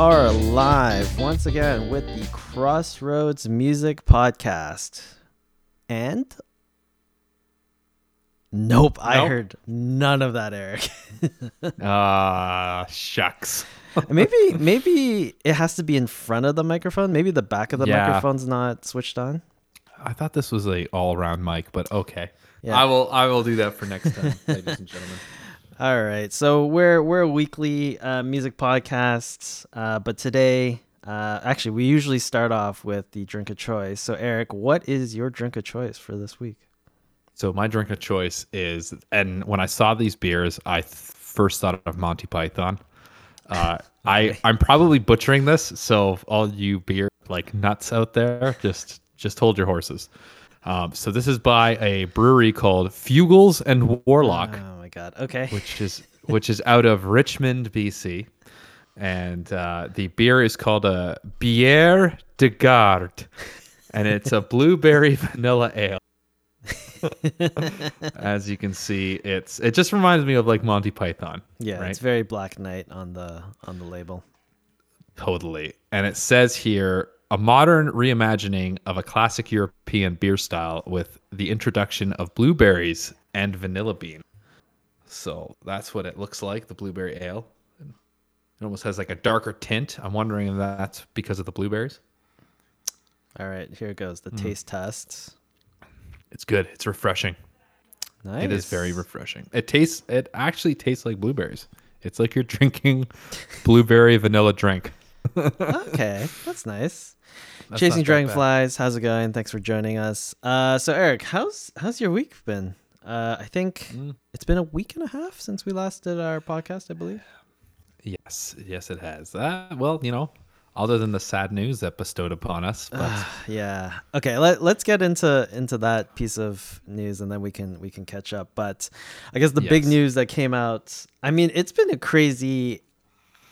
are live once again with the Crossroads Music Podcast. And nope, I heard none of that, Eric. Ah, shucks. maybe maybe it has to be in front of the microphone. Maybe the back of the Yeah. microphone's not switched on. I thought this was a all-around mic, but okay. Yeah. I will. I will do that for next time, ladies and gentlemen. All right, so we're we're a weekly uh, music podcast, uh, but today, uh, actually, we usually start off with the drink of choice. So, Eric, what is your drink of choice for this week? So my drink of choice is, and when I saw these beers, I th- first thought of Monty Python. Uh, I I'm probably butchering this, so all you beer like nuts out there, just just hold your horses. Um, so this is by a brewery called Fuggles and Warlock. Oh my God! Okay, which is which is out of Richmond, BC, and uh, the beer is called a Bière de Garde, and it's a blueberry vanilla ale. As you can see, it's it just reminds me of like Monty Python. yeah, right? it's very Black Knight on the on the label. Totally. And it says here a modern reimagining of a classic European beer style with the introduction of blueberries and vanilla bean. So that's what it looks like, the blueberry ale. It almost has like a darker tint. I'm wondering if that's because of the blueberries. All right, here it goes. The hmm. taste test. It's good. It's refreshing. Nice. It is very refreshing. It tastes it actually tastes like blueberries. It's like you're drinking blueberry vanilla drink. okay, that's nice. That's Chasing not that bad. Dragonflies, how's it going? Thanks for joining us. Uh, so Eric, how's how's your week been? Uh, I think Mm. it's been a week and a half since we last did our podcast, I believe. Yes, yes, it has. Uh, well, you know, other than the sad news that bestowed upon us, but Yeah. Okay. Let Let's get into into that piece of news, and then we can we can catch up. But I guess the big news that came out. I mean, it's been a crazy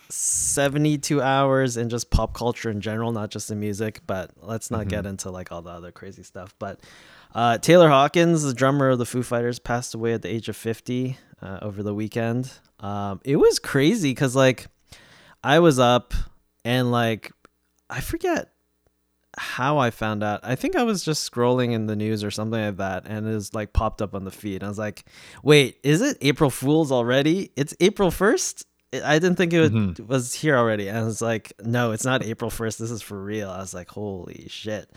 seventy two hours in just pop culture in general, not just in music. But let's not get into like all the other crazy stuff. But uh, Taylor Hawkins, the drummer of the Foo Fighters, passed away at the age of fifty uh, over the weekend. Um, it was crazy because like I was up and like I forget how I found out. I think I was just scrolling in the news or something like that, and it was like popped up on the feed. I was like, "Wait, is it April Fools already? It's April first? I didn't think it was, Mhm. was here already." And I was like, "No, it's not April first. This is for real." I was like, "Holy shit,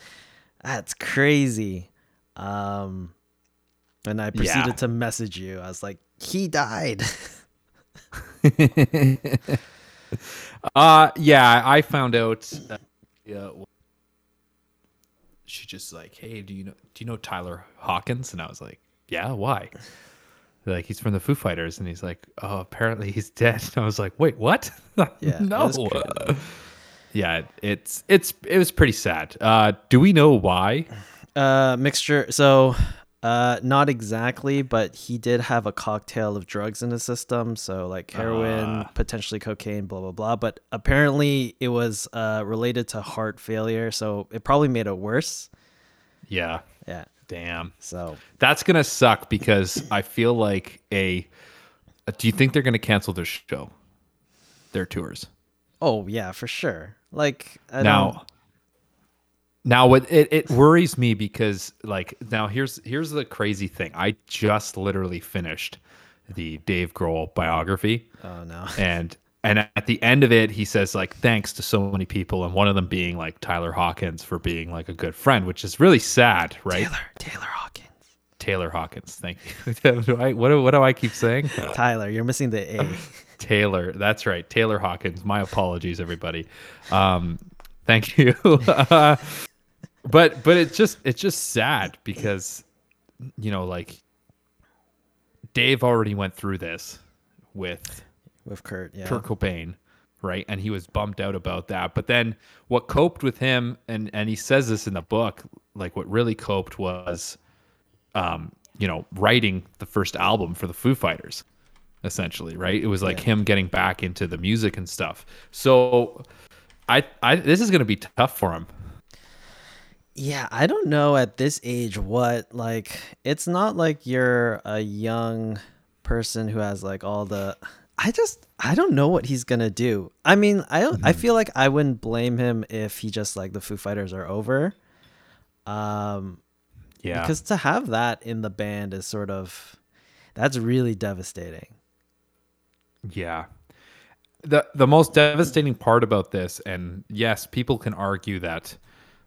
that's crazy!" Um, and I proceeded Yeah. to message you. I was like, "He died." uh yeah, I found out. Uh, yeah, she just like, hey, do you know do you know Tyler Hawkins? And I was like, yeah, why? Like he's from the Foo Fighters, and he's like, oh, apparently he's dead. And I was like, wait, what? Yeah, no. yeah, it's it's it was pretty sad. Uh, do we know why? Uh, mixture. So, uh, not exactly, but he did have a cocktail of drugs in his system. So, like heroin, Ah. potentially cocaine, blah blah blah. But apparently, it was uh related to heart failure. So it probably made it worse. Yeah, Yeah. Damn. So That's gonna suck because I feel like a. Do you think they're gonna cancel their show, their tours? oh yeah, for sure. Like I now, don't. now what it, it worries me because like now here's here's the crazy thing. I just literally finished the Dave Grohl biography, Oh no. and and at the end of it, he says like thanks to so many people, and one of them being like Tyler Hawkins for being like a good friend, which is really sad, right? Taylor Taylor Hawkins. Taylor Hawkins. Thank you. do I, what, do, what do I keep saying? Tyler, you're missing the A. Taylor. That's right. Taylor Hawkins. My apologies, everybody. Um, thank you. uh, but but it's just it's just sad because you know like Dave already went through this with with Kurt. Yeah. Kurt Cobain, right? And he was bummed out about that. But then what coped with him, and and he says this in the book, like what really coped was, um, you know, writing the first album for the Foo Fighters, essentially, right? It was like Yeah. him getting back into the music and stuff. So, I I this is gonna be tough for him. Yeah, I don't know at this age what like it's not like you're a young person who has like all the I just I don't know what he's gonna do. I mean, I don't, I Mm-hmm. feel like I wouldn't blame him if he just like the Foo Fighters are over. Um, Yeah. because to have that in the band is sort of that's really devastating. Yeah. The the most devastating part about this, and yes, people can argue that.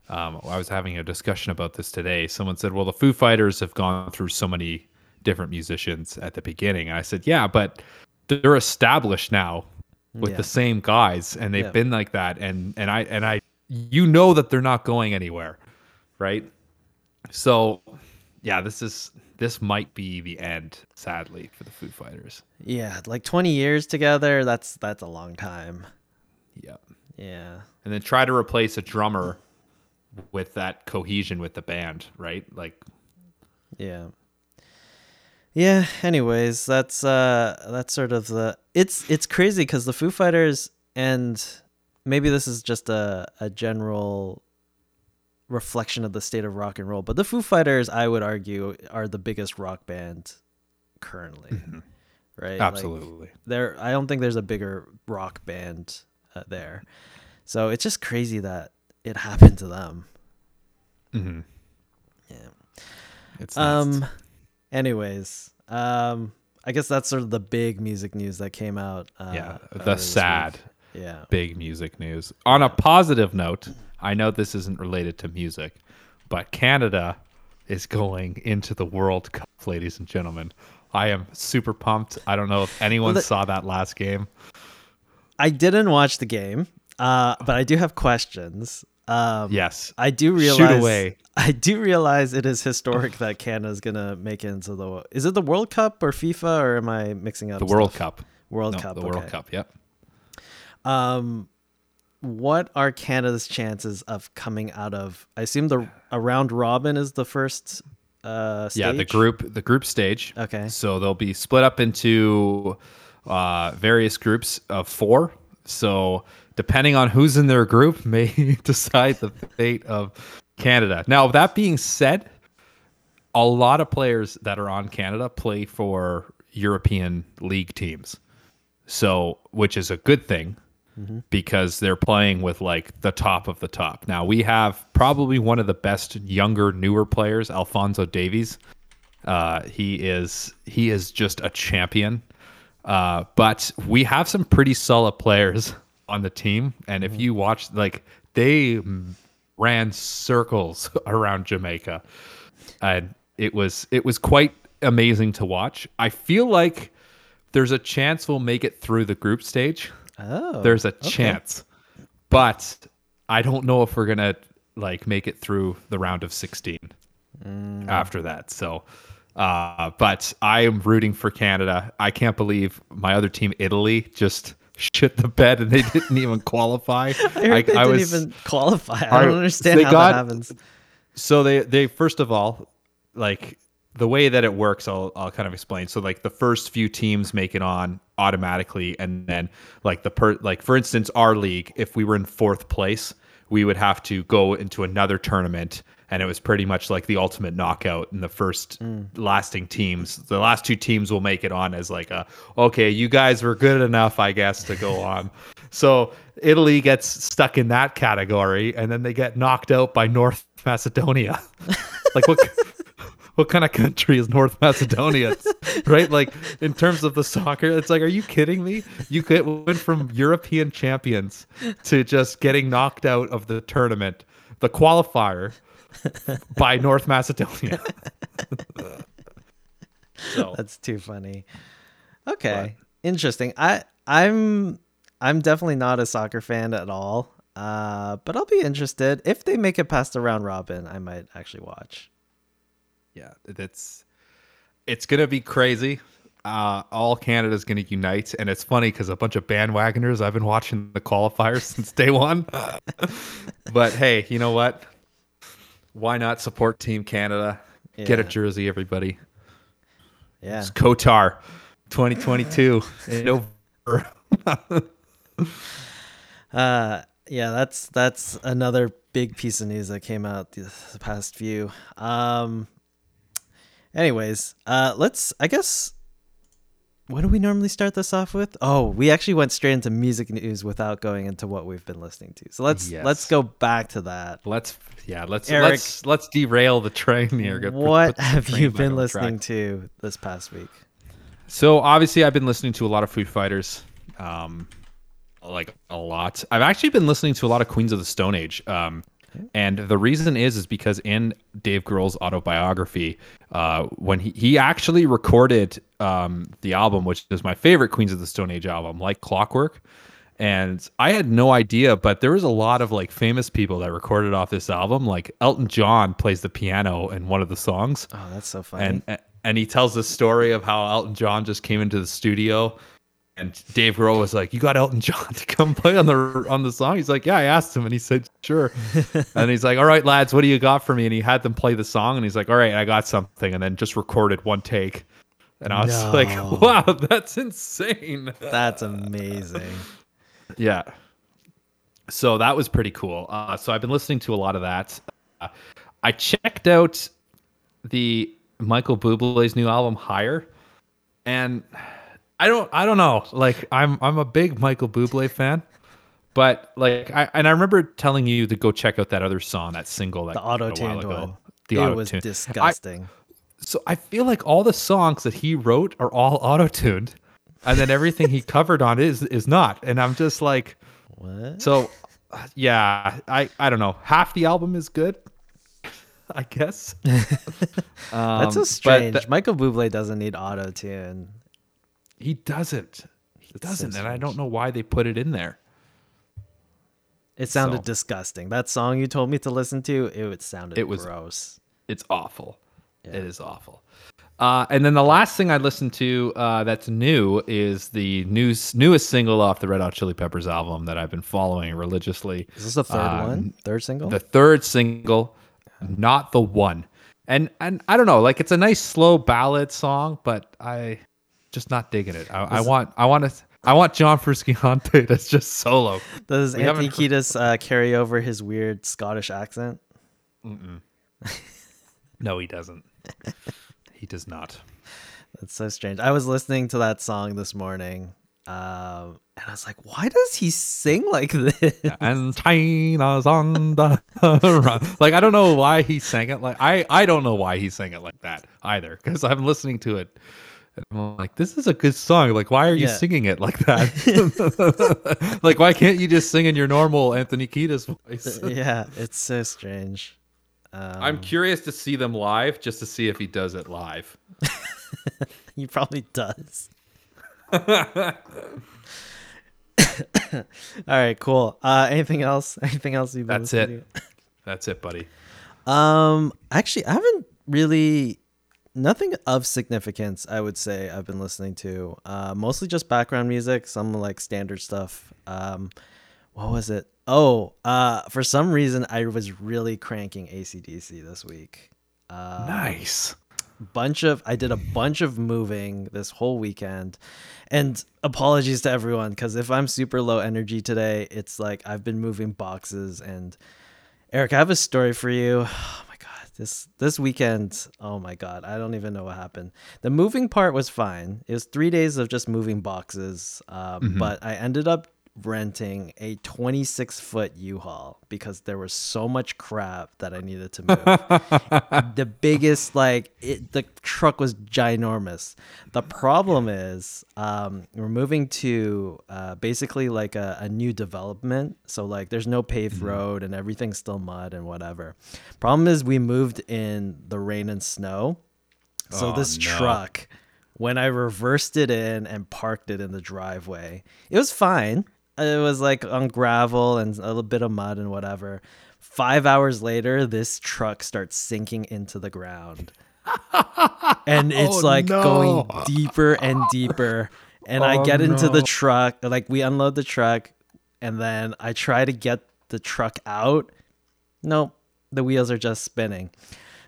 Um, I was having a discussion about this today. Someone said, "Well, the Foo Fighters have gone through so many different musicians at the beginning." I said, "Yeah, but they're established now with Yeah. the same guys, and they've Yeah. been like that." And and I and I, you know that they're not going anywhere, right? So, yeah, this is this might be the end, sadly, for the Foo Fighters. Yeah, like 20 years together, that's that's a long time. Yeah. Yeah. and then try to replace a drummer with that cohesion with the band, right? Like, Yeah. Yeah, anyways, that's uh that's sort of the it's it's crazy cuz the Foo Fighters and maybe this is just a a general reflection of the state of rock and roll, but the Foo Fighters I would argue are the biggest rock band currently. Right? Like, absolutely. there I don't think there's a bigger rock band uh, there. So it's just crazy that it happened to them. hmm Yeah. It's Um. nuts. Anyways, um, I guess that's sort of the big music news that came out. Uh, yeah, the sad. Yeah. big music news. On a positive note, I know this isn't related to music, but Canada is going into the World Cup, ladies and gentlemen. I am super pumped. I don't know if anyone the- saw that last game. I didn't watch the game, uh, but I do have questions. Um, Yes. I do realize. Shoot away. I do realize it is historic that Canada's gonna make it into the. Is it the World Cup or FIFA or am I mixing up The World stuff? Cup. World No, Cup. The World okay. Cup. Yep. Um, what are Canada's chances of coming out of? I assume the a round robin is the first. Uh, stage? Yeah, the group the group stage. Okay. So they'll be split up into uh, various groups of four. So depending on who's in their group may decide the fate of Canada. Now that being said, a lot of players that are on Canada play for European league teams. So which is a good thing because they're playing with like the top of the top. Now we have probably one of the best younger, newer players, Alphonso Davies. Uh, he is he is just a champion. Uh, but we have some pretty solid players on the team, and if you watch, like they ran circles around Jamaica, and it was it was quite amazing to watch. I feel like there's a chance we'll make it through the group stage. Oh, there's a chance but i don't know if we're gonna like make it through the round of 16 after that so uh but i am rooting for canada. I can't believe my other team italy just shit the bed and they didn't even qualify I, heard they I didn't was even qualify. I don't I- understand how got- that happens. so they they first of all like the way that it works I'll I'll kind of explain. So like the first few teams make it on automatically and then like the per like for instance our league if we were in fourth place we would have to go into another tournament and it was pretty much like the ultimate knockout and the first lasting teams. The last two teams will make it on as like a okay you guys were good enough i guess to go on. So italy gets stuck in that category and then they get knocked out by north macedonia. Like what what kind of country is north macedonia? Right? Like in terms of the soccer it's like are you kidding me? You could went from european champions to just getting knocked out of the tournament. The qualifier by north macedonia so That's too funny. Okay, interesting. I I'm I'm definitely not a soccer fan at all. Uh, but I'll be interested if they make it past the round robin. I might actually watch. yeah it's it's gonna be crazy uh, all Canada's going to unite, and it's funny because a bunch of bandwagoners. I've been watching the qualifiers since day one, but hey, you know what? Why not support Team Canada? Get a jersey, everybody. Yeah. It's Qatar, 2022. in November. Uh, yeah, that's that's another big piece of news that came out the, the past few. Um, anyways, uh, let's. I guess what do we normally start this off with? Oh, we actually went straight into music news without going into what we've been listening to. So let's Yes. let's go back to that. Let's yeah, let's Eric, let's let's derail the train here. Put- what put have you been on track. listening to this past week? So obviously, I've been listening to a lot of Foo Fighters, um, like a lot. I've actually been listening to a lot of Queens of the Stone Age, um, and the reason is is because in Dave Grohl's autobiography, uh, when he he actually recorded um, the album, which is my favorite Queens of the Stone Age album, like Clockwork. And I had no idea, but there was a lot of like famous people that recorded off this album. Like Elton John plays the piano in one of the songs Oh, that's so funny. and and he tells the story of how Elton John just came into the studio and Dave Grohl was like, "You got Elton John to come play on the on the song?" He's like, "Yeah, I asked him," and he said, "Sure." and he's like, "All right, lads, what do you got for me?" And he had them play the song, and he's like, "All right, I got something," and then just recorded one take. And I was No. like, "Wow, that's insane!" that's amazing. Yeah. So that was pretty cool. Uh, so I've been listening to a lot of that. Uh, I checked out the Michael Bublé's new album Higher, and I don't I don't know. Like I'm I'm a big Michael Bublé fan, but like I and I remember telling you to go check out that other song, that single that The came out a auto-tuned one. The it was auto-tune. I- disgusting. so I feel like all the songs that he wrote are all auto-tuned, and then everything he covered on is is not. And I'm just like, what? so, yeah, I I don't know. Half the album is good, I guess. um, That's so strange. th- Michael Bublé doesn't need auto tune. He doesn't. He doesn't, and I don't know why they put it in there. It sounded So- disgusting. That song you told me to listen to, it, it sounded It was- gross. It's awful. Yeah. It is awful. Uh, and then the last thing I listened to uh, that's new is the new, newest single off the Red Hot Chili Peppers album that I've been following religiously. Is this the third Um, one? Third single? the third single, not the one. And and I don't know, like it's a nice slow ballad song, but I just not digging it. I, I want I want to I want John Frusciante that's just solo. Does we Anthony Kiedis uh, carry over his weird Scottish accent? No, he doesn't. he does not. That's so strange. I was listening to that song this morning, um, and I was like, "Why does he sing like this?" And China's on the run. Like I don't know why he sang it like I I don't know why he sang it like that either because I'm listening to it. And I'm like, this is a good song. Like, why are you Yeah. singing it like that? like, why can't you just sing in your normal Anthony Kiedis voice? yeah, it's so strange. Um, I'm curious to see them live just to see if he does it live. he probably does. All right, cool. Uh, anything else? Anything else you've been That's listening it. That's it, buddy. Um, actually, I haven't really nothing of significance. I would say I've been listening to. Uh, mostly just background music, some like standard stuff. Um, what was it? Oh, uh, for some reason I was really cranking ACDC this week. Uh, Nice. bunch of I did a bunch of moving this whole weekend. And apologies to everyone cuz if I'm super low energy today, it's like I've been moving boxes and Eric, I have a story for you. This this weekend, oh my god, I don't even know what happened. The moving part was fine. It was 3 days of just moving boxes. Um, but I ended up renting a 26 foot U-Haul because there was so much crap that I needed to move. The biggest like it, the truck was ginormous. The problem is um we're moving to uh basically like a, a new development. So like there's no paved road and everything's still mud and whatever. Problem is we moved in the rain and snow. So Oh, this no. truck when i reversed it in and parked it in the driveway it was fine it was like on gravel and a little bit of mud and whatever. Five hours later this truck starts sinking into the ground. And it's Oh, like no. going deeper and deeper. And i Oh, get into the truck like we unload the truck and then i try to get the truck out. Nope the wheels are just spinning.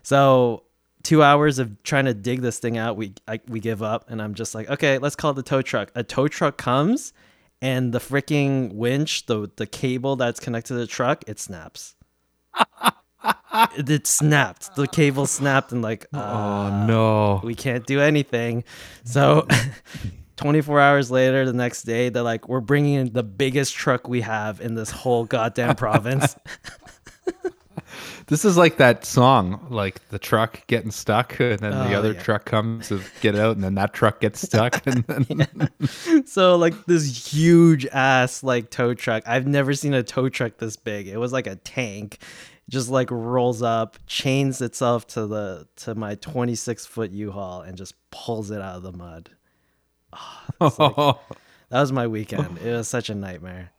So two hours of trying to dig this thing out we I, we give up and i'm just like okay let's call the tow truck. A tow truck comes and the freaking winch the the cable that's connected to the truck it snaps it, it snapped the cable snapped and like Oh uh, no. we can't do anything so 24 hours later, the next day, they're like, we're bringing in the biggest truck we have in this whole goddamn province. This is like that song, like the truck getting stuck, and then the Oh, other yeah. truck comes to get out, and then that truck gets stuck, and then so like this huge ass like tow truck. I've never seen a tow truck this big. It was like a tank. Just like rolls up, chains itself to the to my 26 foot U-Haul and just pulls it out of the mud. Oh, That was my weekend. It was such a nightmare.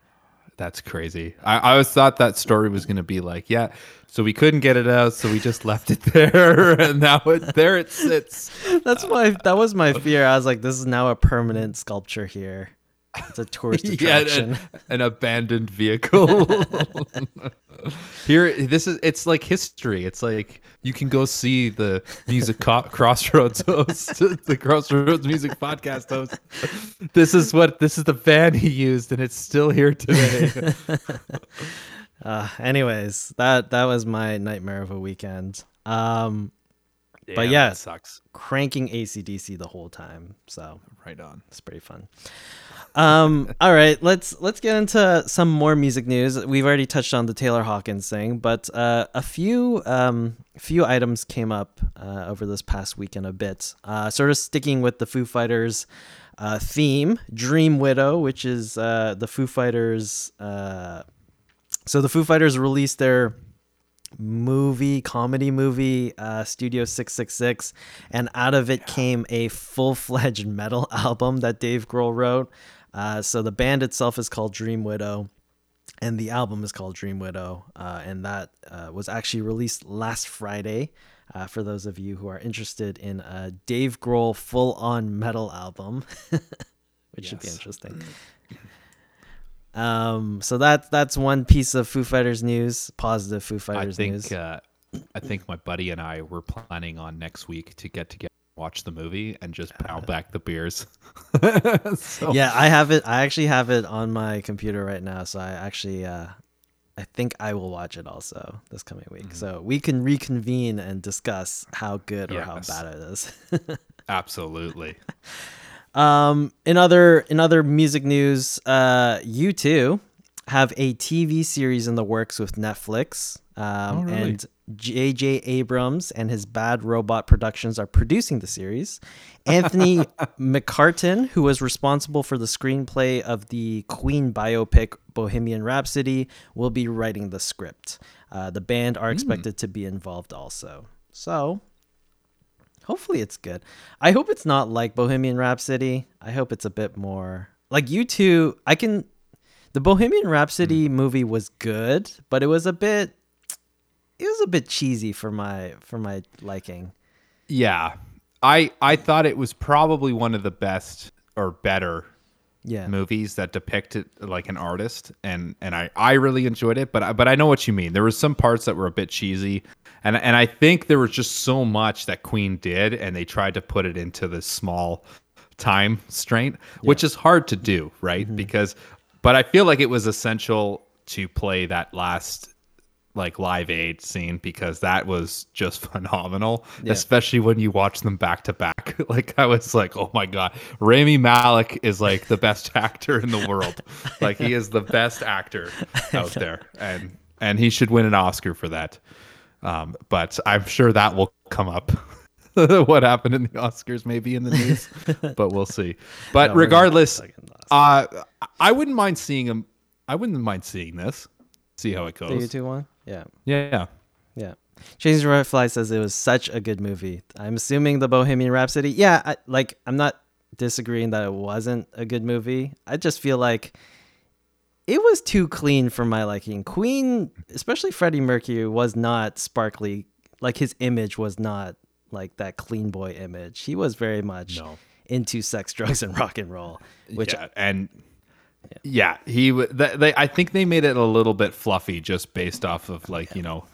That's crazy. I, I always thought that story was going to be like, yeah, so we couldn't get it out, so we just left it there, and now it there it sits. That's why that was my fear. I was like, this is now a permanent sculpture here. It's a tourist Yeah, attraction. an, an abandoned vehicle. Here, this is it's like history. It's like you can go see the music co- crossroads host, the crossroads music podcast host. This is what this is the van he used, and it's still here today. Uh, anyways, that that was my nightmare of a weekend. Um, But yeah. sucks. cranking ACDC the whole time, so Right on. it's pretty fun. Um, all right, let's let's get into some more music news. We've already touched on the Taylor Hawkins thing, but uh, a few um, few items came up uh, over this past weekend a bit. Uh, sort of sticking with the Foo Fighters uh, theme, Dream Widow, which is uh, the Foo Fighters. Uh, so the Foo Fighters released their movie comedy movie uh studio 666 and out of it came a full-fledged metal album that dave grohl wrote. Uh so the band itself is called dream widow and the album is called dream widow uh, and that uh, was actually released last friday uh, for those of you who are interested in a dave grohl full-on metal album which should be Yes. interesting um so that's that's one piece of foo fighters news positive foo Fighters I think news. uh, I think my buddy and I were planning on next week to get together, watch the movie, and just pound back the beers. So- yeah i have it i actually have it on my computer right now so i actually uh i think i will watch it also this coming week. So we can reconvene and discuss how good or how bad it is. Absolutely. Um in other in other music news uh U2 have a tv series in the works with netflix. Um Oh, really? and jj abrams and his bad robot productions are producing the series. Anthony mccarten who was responsible for the screenplay of the queen biopic bohemian rhapsody will be writing the script. Uh, the band are expected to be involved also. So Hopefully it's good. I hope it's not like Bohemian Rhapsody. I hope it's a bit more like U2. I can. The Bohemian Rhapsody mm. movie was good, but it was a bit. It was a bit cheesy for my for my liking. Yeah, I I thought it was probably one of the best or better Yeah. movies that depicted like an artist, and and I I really enjoyed it. But I, but I know what you mean. There was some parts that were a bit cheesy, and and I think there was just so much that Queen did, and they tried to put it into this small time strain, which is hard to do, right? Mm-hmm. Because, but I feel like it was essential to play that last like live aid scene because that was just phenomenal Yeah. especially when you watch them back to back. Like i was like oh my god. Rami malek is like the best actor in the world. Like he is the best actor out there. And and he should win an oscar for that um but i'm sure that will come up what happened in the oscars maybe in the news but we'll see but No, regardless uh i wouldn't mind seeing him i wouldn't mind seeing this see how it goes U2 one. Yeah. yeah Yeah. Chasing Red Fly says it was such a good movie. I'm assuming the Bohemian Rhapsody. Yeah, I, like I'm not disagreeing that it wasn't a good movie. I just feel like it was too clean for my liking. Queen, especially Freddie Mercury, was not sparkly. Like his image was not like that clean boy image. He was very much No. into sex, drugs, and rock and roll. Which yeah, and yeah, he w- th- they I think they made it a little bit fluffy just based off of like you know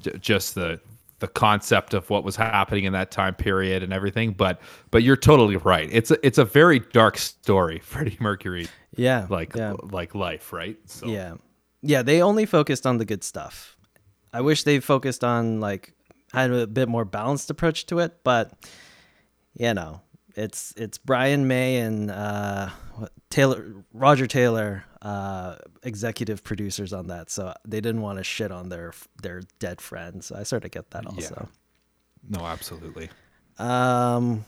j- just the the concept of what was happening in that time period and everything. But but you're totally right. It's a it's a very dark story, Freddie Mercury yeah, like yeah. like life, right? So Yeah. Yeah, they only focused on the good stuff. I wish they focused on like had a bit more balanced approach to it, but you know, It's it's Brian May and uh, Taylor Roger Taylor, uh, executive producers on that. So they didn't want to shit on their their dead friend. So I sort of get that also. No, absolutely. Um,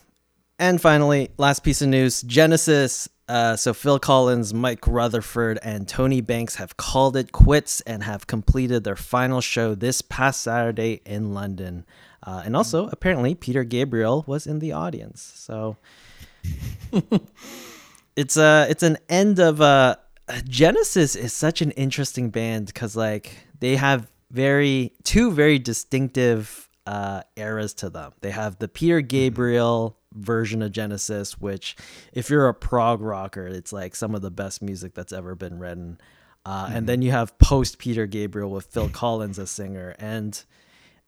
and finally, last piece of news: Genesis. Uh, so Phil Collins, Mike Rutherford, and Tony Banks have called it quits and have completed their final show this past Saturday in London. Uh, and also, apparently, Peter Gabriel was in the audience. So it's a it's an end of uh Genesis is such an interesting band because like they have very two very distinctive uh eras to them. They have the Peter Gabriel version of Genesis, which if you're a prog rocker, it's like some of the best music that's ever been written. Uh, And then you have post Peter Gabriel with Phil Collins as singer, and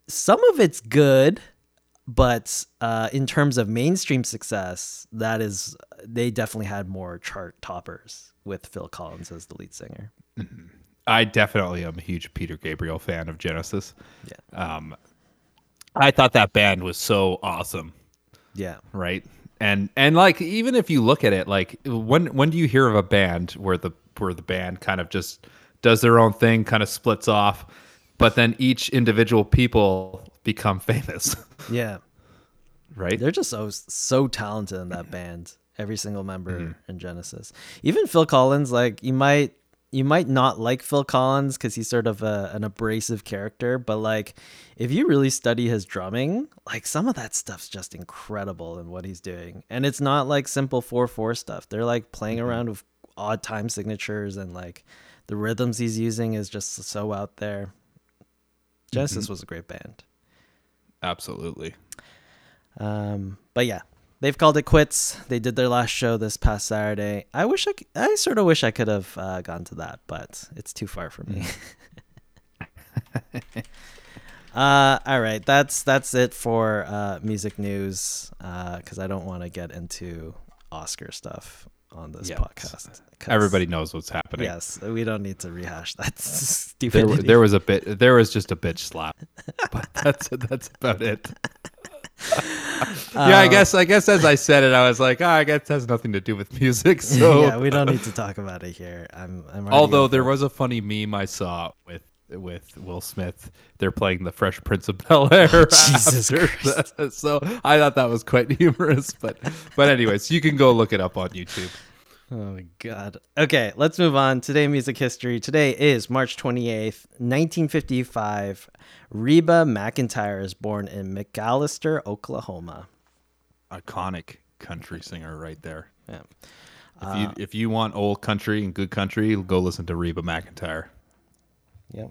some of it's good, but uh, in terms of mainstream success, that is they definitely had more chart toppers with Phil Collins as the lead singer. I definitely am a huge Peter Gabriel fan of Genesis. Yeah. Um, I thought that band was so awesome, Yeah, right? And and like even if you look at it, like when when do you hear of a band where the where the band kind of just does their own thing, kind of splits off, but then each individual people become famous, yeah, right? they're just so so talented in that band. Every single member mm-hmm. in Genesis, even Phil Collins. Like you might you might not like Phil Collins because he's sort of a, an abrasive character, but like if you really study his drumming, like some of that stuff's just incredible in what he's doing, and it's not like simple four four stuff. They're like playing mm-hmm. around with odd time signatures and like the rhythms he's using is just so out there. Genesis mm-hmm. was a great band. Absolutely. Um, but yeah, they've called it quits. They did their last show this past Saturday. I wish I, c- I sort of wish I could have uh, gone to that, but it's too far for me. uh, all right, that's that's it for uh, music news. Because I don't want to get into Oscar stuff on this Yeah. podcast. Everybody knows what's happening. Yes, we don't need to rehash that There, stupidity. there was a bit. There was just a bitch slap, but that's that's about it. yeah, I guess. I guess as I said it, I was like, oh, I guess it has nothing to do with music. So, yeah, we don't need to talk about it here. I'm. I'm although there was a funny meme I saw with with Will Smith, they're playing the Fresh Prince of Bel Air. Oh. So I thought that was quite humorous. But but anyways, you can go look it up on YouTube. Oh my god. Okay, let's move on. Today music history. Today is March 28th, 1955. Reba McEntire is born in McAlester, Oklahoma. Iconic country singer right there. Yeah. If you if you want old country and good country, go listen to Reba McEntire. Yep.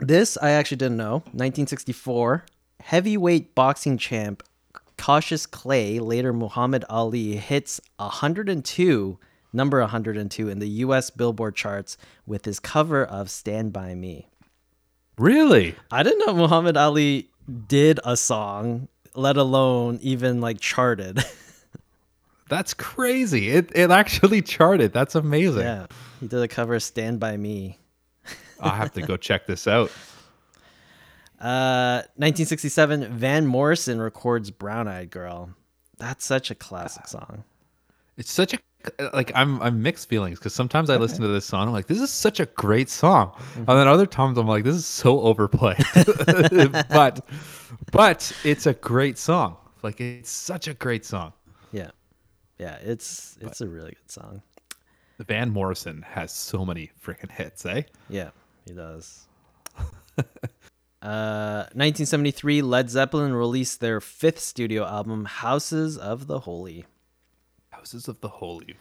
This I actually didn't know. 1964, heavyweight boxing champ Cassius Clay, later Muhammad Ali, hits 102, number 102 in the US Billboard charts with his cover of Stand By Me. Really? I didn't know Muhammad Ali did a song, let alone even like charted. That's crazy. It it actually charted. That's amazing. yeah. He did a cover of Stand By Me. I'll have to go check this out. Uh 1967, Van Morrison records Brown Eyed Girl. That's such a classic song. It's such a like I'm I'm mixed feelings because sometimes I listen to this song I'm like this is such a great song, and then other times I'm like this is so overplayed, but but it's a great song. Like it's such a great song. Yeah. Yeah, it's it's a really good song. The Van Morrison has so many freaking hits, eh? Yeah, he does. uh 1973, Led Zeppelin released their fifth studio album, Houses of the Holy. Houses of the Holy,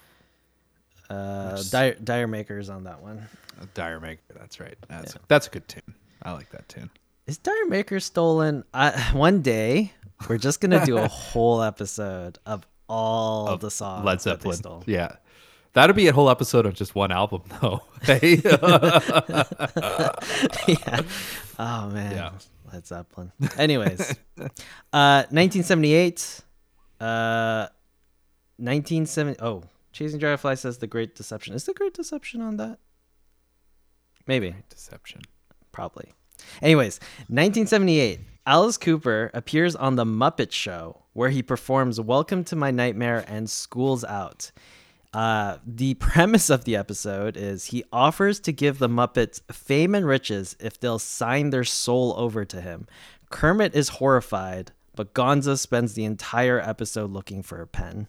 Uh D'yer, D'yer Mak'ers on that one. a D'yer Mak'er. That's right. That's that's a good tune. I like that tune. Is D'yer Mak'er stolen? I, one day we're just gonna do a whole episode of all of the songs Led Zeppelin. stole. Yeah. That'd be a whole episode of just one album, though. Hey? yeah. Oh man. Yeah. Led Zeppelin. Anyways, uh, 1978. Uh, 1970. Oh, Chasing Dragonfly says The Great Deception. Is The Great Deception on that? Maybe. Deception. Probably. Anyways, 1978. Alice Cooper appears on The Muppet Show where he performs Welcome to My Nightmare and School's Out. Uh, the premise of the episode is he offers to give the Muppets fame and riches if they'll sign their soul over to him. Kermit is horrified, but Gonzo spends the entire episode looking for a pen.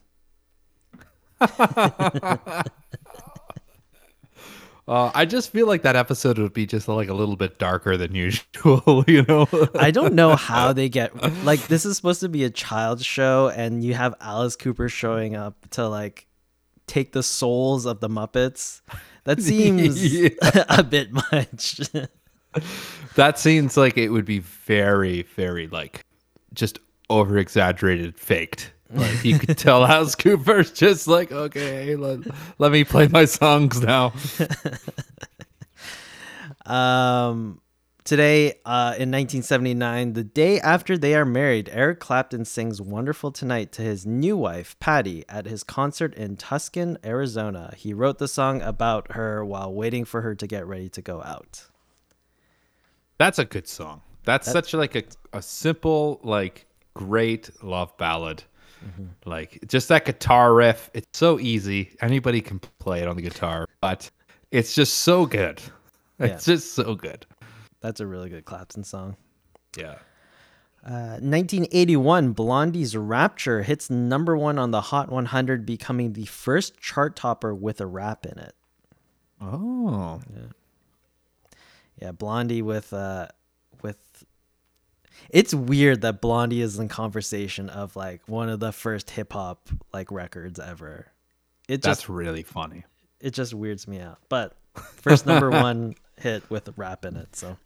Uh, I just feel like that episode would be just like a little bit darker than usual, you know. I don't know how they get like this is supposed to be a child show, and you have Alice Cooper showing up to like take the souls of the Muppets. That seems Yeah. a bit much. that seems like it would be very, very like just over exaggerated, faked. Like you could tell Alice Cooper's just like, okay, let, let me play my songs now. Um, today, uh, in 1979, the day after they are married, Eric Clapton sings "Wonderful Tonight" to his new wife Patty at his concert in Tucson, Arizona. He wrote the song about her while waiting for her to get ready to go out. That's a good song. That's such like a, a simple, like great love ballad. Like just that guitar riff. It's so easy. Anybody can play it on the guitar, but it's just so good. It's just so good. That's a really good Clapton song. Yeah. Uh, 1981, Blondie's Rapture hits number one on the Hot 100, becoming the first chart topper with a rap in it. Oh. Yeah, Blondie with uh with it's weird that Blondie is in conversation of like one of the first hip hop like records ever. It That's just really funny. it just weirds me out. But first number one hit with a rap in it, so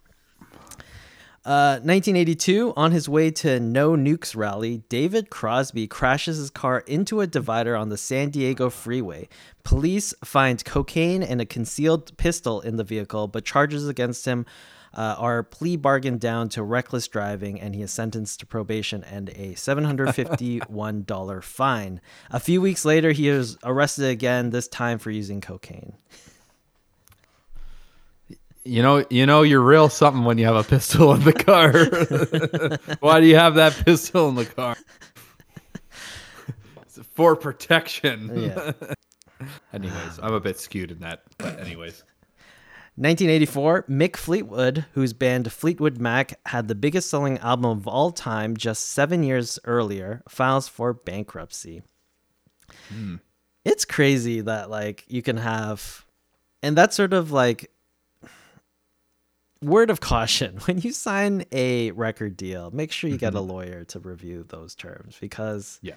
uh, 1982, on his way to No Nukes rally, David Crosby crashes his car into a divider on the San Diego freeway. Police find cocaine and a concealed pistol in the vehicle, but charges against him uh, are plea bargained down to reckless driving, and he is sentenced to probation and a $751 fine. A few weeks later, he is arrested again, this time for using cocaine. You know, you know, you're real something when you have a pistol in the car. Why do you have that pistol in the car? It's for protection. Yeah. anyways, I'm a bit skewed in that, but anyways. 1984, Mick Fleetwood, whose band Fleetwood Mac had the biggest selling album of all time just seven years earlier, files for bankruptcy. Hmm. It's crazy that like you can have, and that's sort of like word of caution when you sign a record deal. Make sure you get a lawyer to review those terms because Yeah.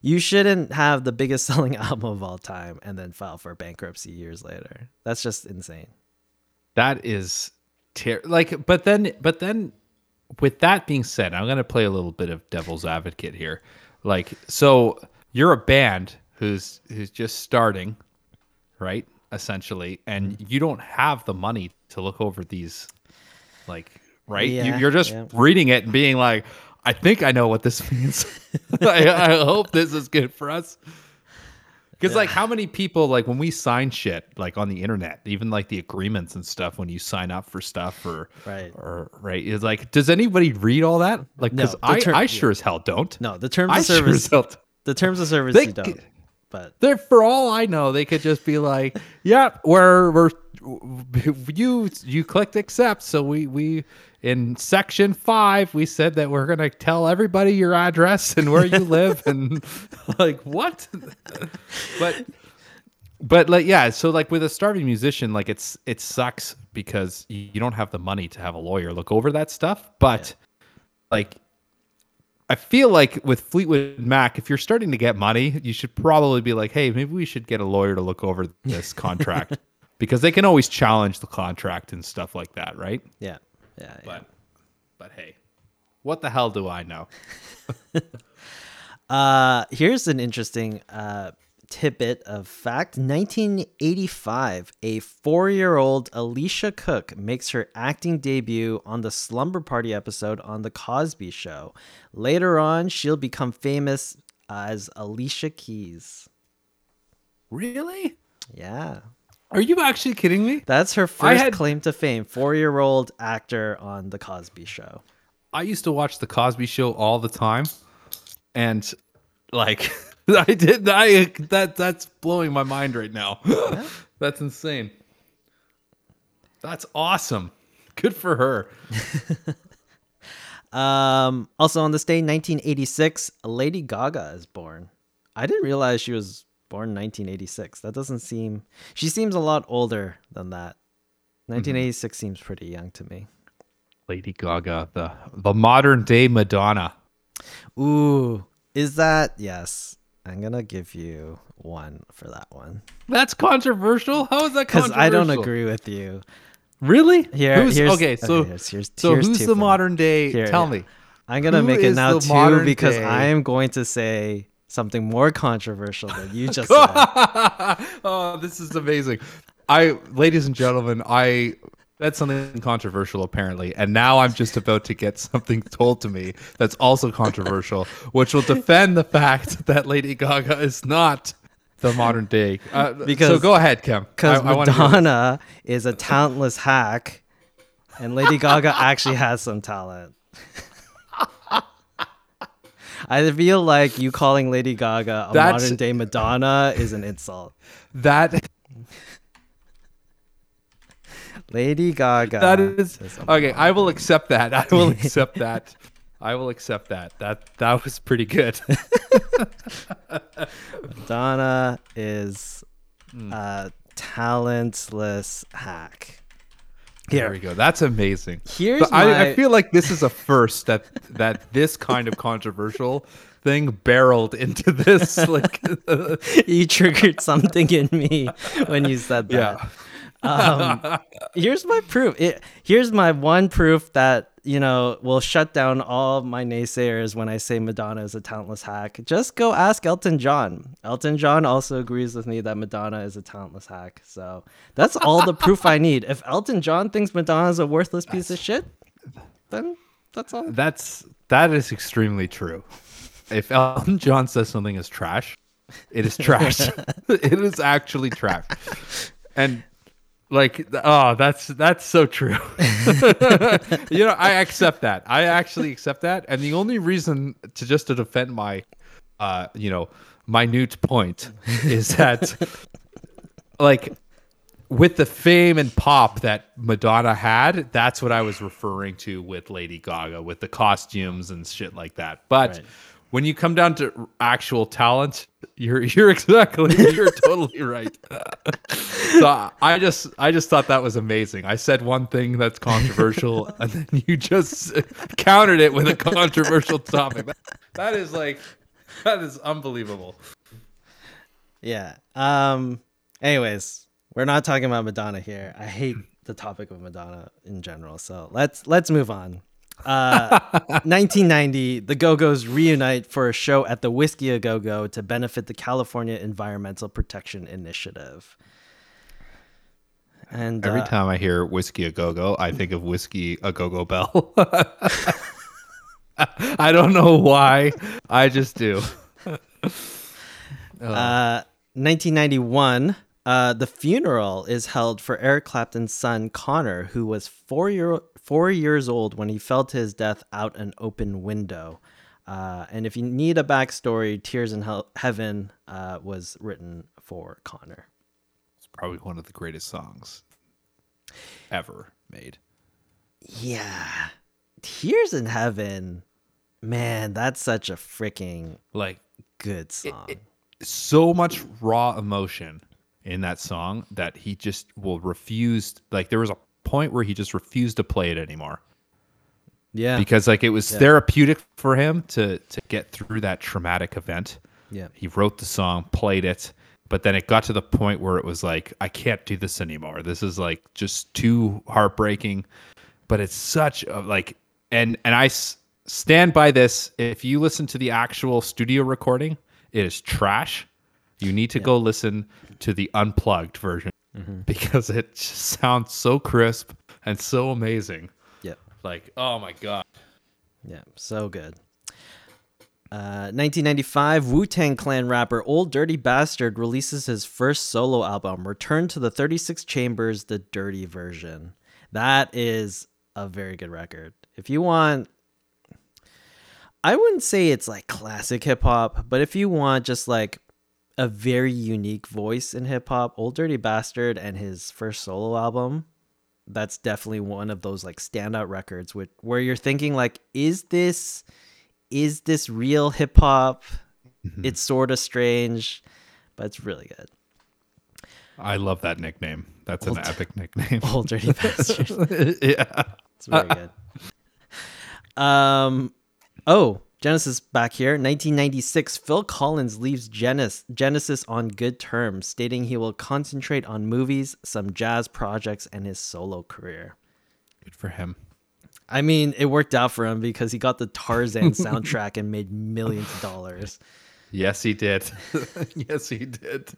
you shouldn't have the biggest selling album of all time and then file for bankruptcy years later. That's just insane. That is ter- like but then but then with that being said, I'm going to play a little bit of devil's advocate here. Like so you're a band who's who's just starting, right? Essentially, and Mm-hmm. you don't have the money to look over these like right? You, Yeah, you're just yeah. reading it and being like I think I know what this means. I, I hope this is good for us. Because like how many people like when we sign shit like on the internet, even like the agreements and stuff when you sign up for stuff or Right. or right is like does anybody read all that? Like because the I I sure as hell don't. No, the terms I of service. don't. the terms of service They you don't. But They're for all I know, they could just be like, "Yeah, we're we're you you clicked accept." So we we in section five we said that we're gonna tell everybody your address and where you live and like what? but but like yeah, so like with a starving musician, like it's it sucks because you you don't have the money to have a lawyer look over that stuff. But like I feel like with Fleetwood Mac, if you're starting to get money, you should probably be like, hey, maybe we should get a lawyer to look over this contract because they can always challenge the contract and stuff like that, right? yeah, yeah, yeah. But but hey, what the hell do I know? Uh, here's an interesting uh, tidbit of fact. 1985, a four-year-old Alicia Cook makes her acting debut on the Slumber Party episode on The Cosby Show. Later on, she'll become famous as Alicia Keys. Really? Yeah. Are you actually kidding me? That's her first had- claim to fame. Four-year-old actor on The Cosby Show. I used to watch the Cosby Show all the time, and like I did I that that's blowing my mind right now. that's insane. That's awesome. Good for her. Um, also on this day, 1986, Lady Gaga is born. I didn't realize she was born in 1986. That doesn't seem. She seems a lot older than that. Mm-hmm. 1986 seems pretty young to me. Lady Gaga, the the modern day Madonna. Ooh, is that yes? I'm gonna give you one for that one That's controversial. How is that because controversial? I don't agree with you. Really? Here, Who's, here's, okay, so here's, here's, so who's the modern day? Here, Tell yeah. me. I'm gonna who make it now two because day- I am going to say something more controversial than you just said. oh, this is amazing. I, ladies and gentlemen, I that's something controversial apparently, and now I'm just about to get something told to me that's also controversial, which will defend the fact that Lady Gaga is not the modern day. Uh, so Because- go ahead, Kim. Because I- I wanna. Madonna is a talentless hack, and Lady Gaga actually has some talent. I feel like you calling Lady Gaga a That's- modern day Madonna is an insult. that Lady Gaga. that is okay. I will accept that. I will accept that. I will accept that. That that was pretty good. Madonna is Hmm. a talentless hack. There we go. That's amazing. Here's But I, I feel like this is a first that that this kind of controversial thing barreled into this. Like, you triggered something in me when you said that. yeah, um, here's my proof. It, here's my one proof that you know will shut down all my naysayers when I say Madonna is a talentless hack. Just go ask Elton John. Elton John also agrees with me that Madonna is a talentless hack. So that's all the proof I need. If Elton John thinks Madonna is a worthless piece of shit, then that's all. that's that is extremely true. If Elton John says something is trash, it is trash. it is actually trash. And like, oh, that's that's so true. you know, I accept that. I actually accept that. And the only reason to just to defend my, uh, you know, minute point is that, like, with the fame and pop that Madonna had, that's what I was referring to with Lady Gaga, with the costumes and shit like that. But Right. When you come down to actual talent, you're you're exactly you're totally right. so I just I just thought that was amazing. I said one thing that's controversial, and then you just countered it with a controversial topic. That, that is like that is unbelievable. Yeah. Um. Anyways, we're not talking about Madonna here. I hate the topic of Madonna in general. So let's let's move on. Uh, 1990, the Go Go's reunite for a show at the Whiskey A Go Go to benefit the California Environmental Protection Initiative. And Every uh, time I hear whiskey a go go, I think of whiskey a go go bell. I don't know why. I just do. Uh, 1991, uh, the funeral is held for Eric Clapton's son Connor, who was four year four years old when he fell to his death out an open window. Uh, and if you need a backstory, "Tears in Hel- Heaven" uh, was written for Connor. It's probably one of the greatest songs ever made. Yeah, "Tears in Heaven," man, that's such a freaking Like good song. so much raw emotion in that song that he just will refuse like there was a point where he just refused to play it anymore. yeah, because like it was therapeutic for him to to get through that traumatic event. yeah, He wrote the song, played it, but then it got to the point where it was like I can't do this anymore. This is like just too heartbreaking. But it's such a like and and I s- stand by this. If you listen to the actual studio recording, it is trash. You need to go listen to the unplugged version because it just sounds so crisp and so amazing. yeah. Like, oh my god. Yeah, so good. Uh, 1995, Wu Tang Clan rapper Old Dirty Bastard releases his first solo album, Return to the 36 Chambers, the Dirty Version. That is a very good record. If you want I wouldn't say it's like classic hip hop, but if you want just like a very unique voice in hip hop, Old Dirty Bastard and his first solo album, that's definitely one of those like standout records with where you're thinking like, is this is this real hip hop? Mm-hmm. It's sort of strange, but it's really good. I love that nickname. That's Old- an epic nickname. Old Dirty Bastard. yeah. It's very good. Um, oh, Genesis back here. 1996, Phil Collins leaves Genesis, Genesis on good terms, stating he will concentrate on movies, some jazz projects, and his solo career. Good for him. I mean, it worked out for him because he got the Tarzan soundtrack and made millions of dollars. Yes, he did. yes, he did.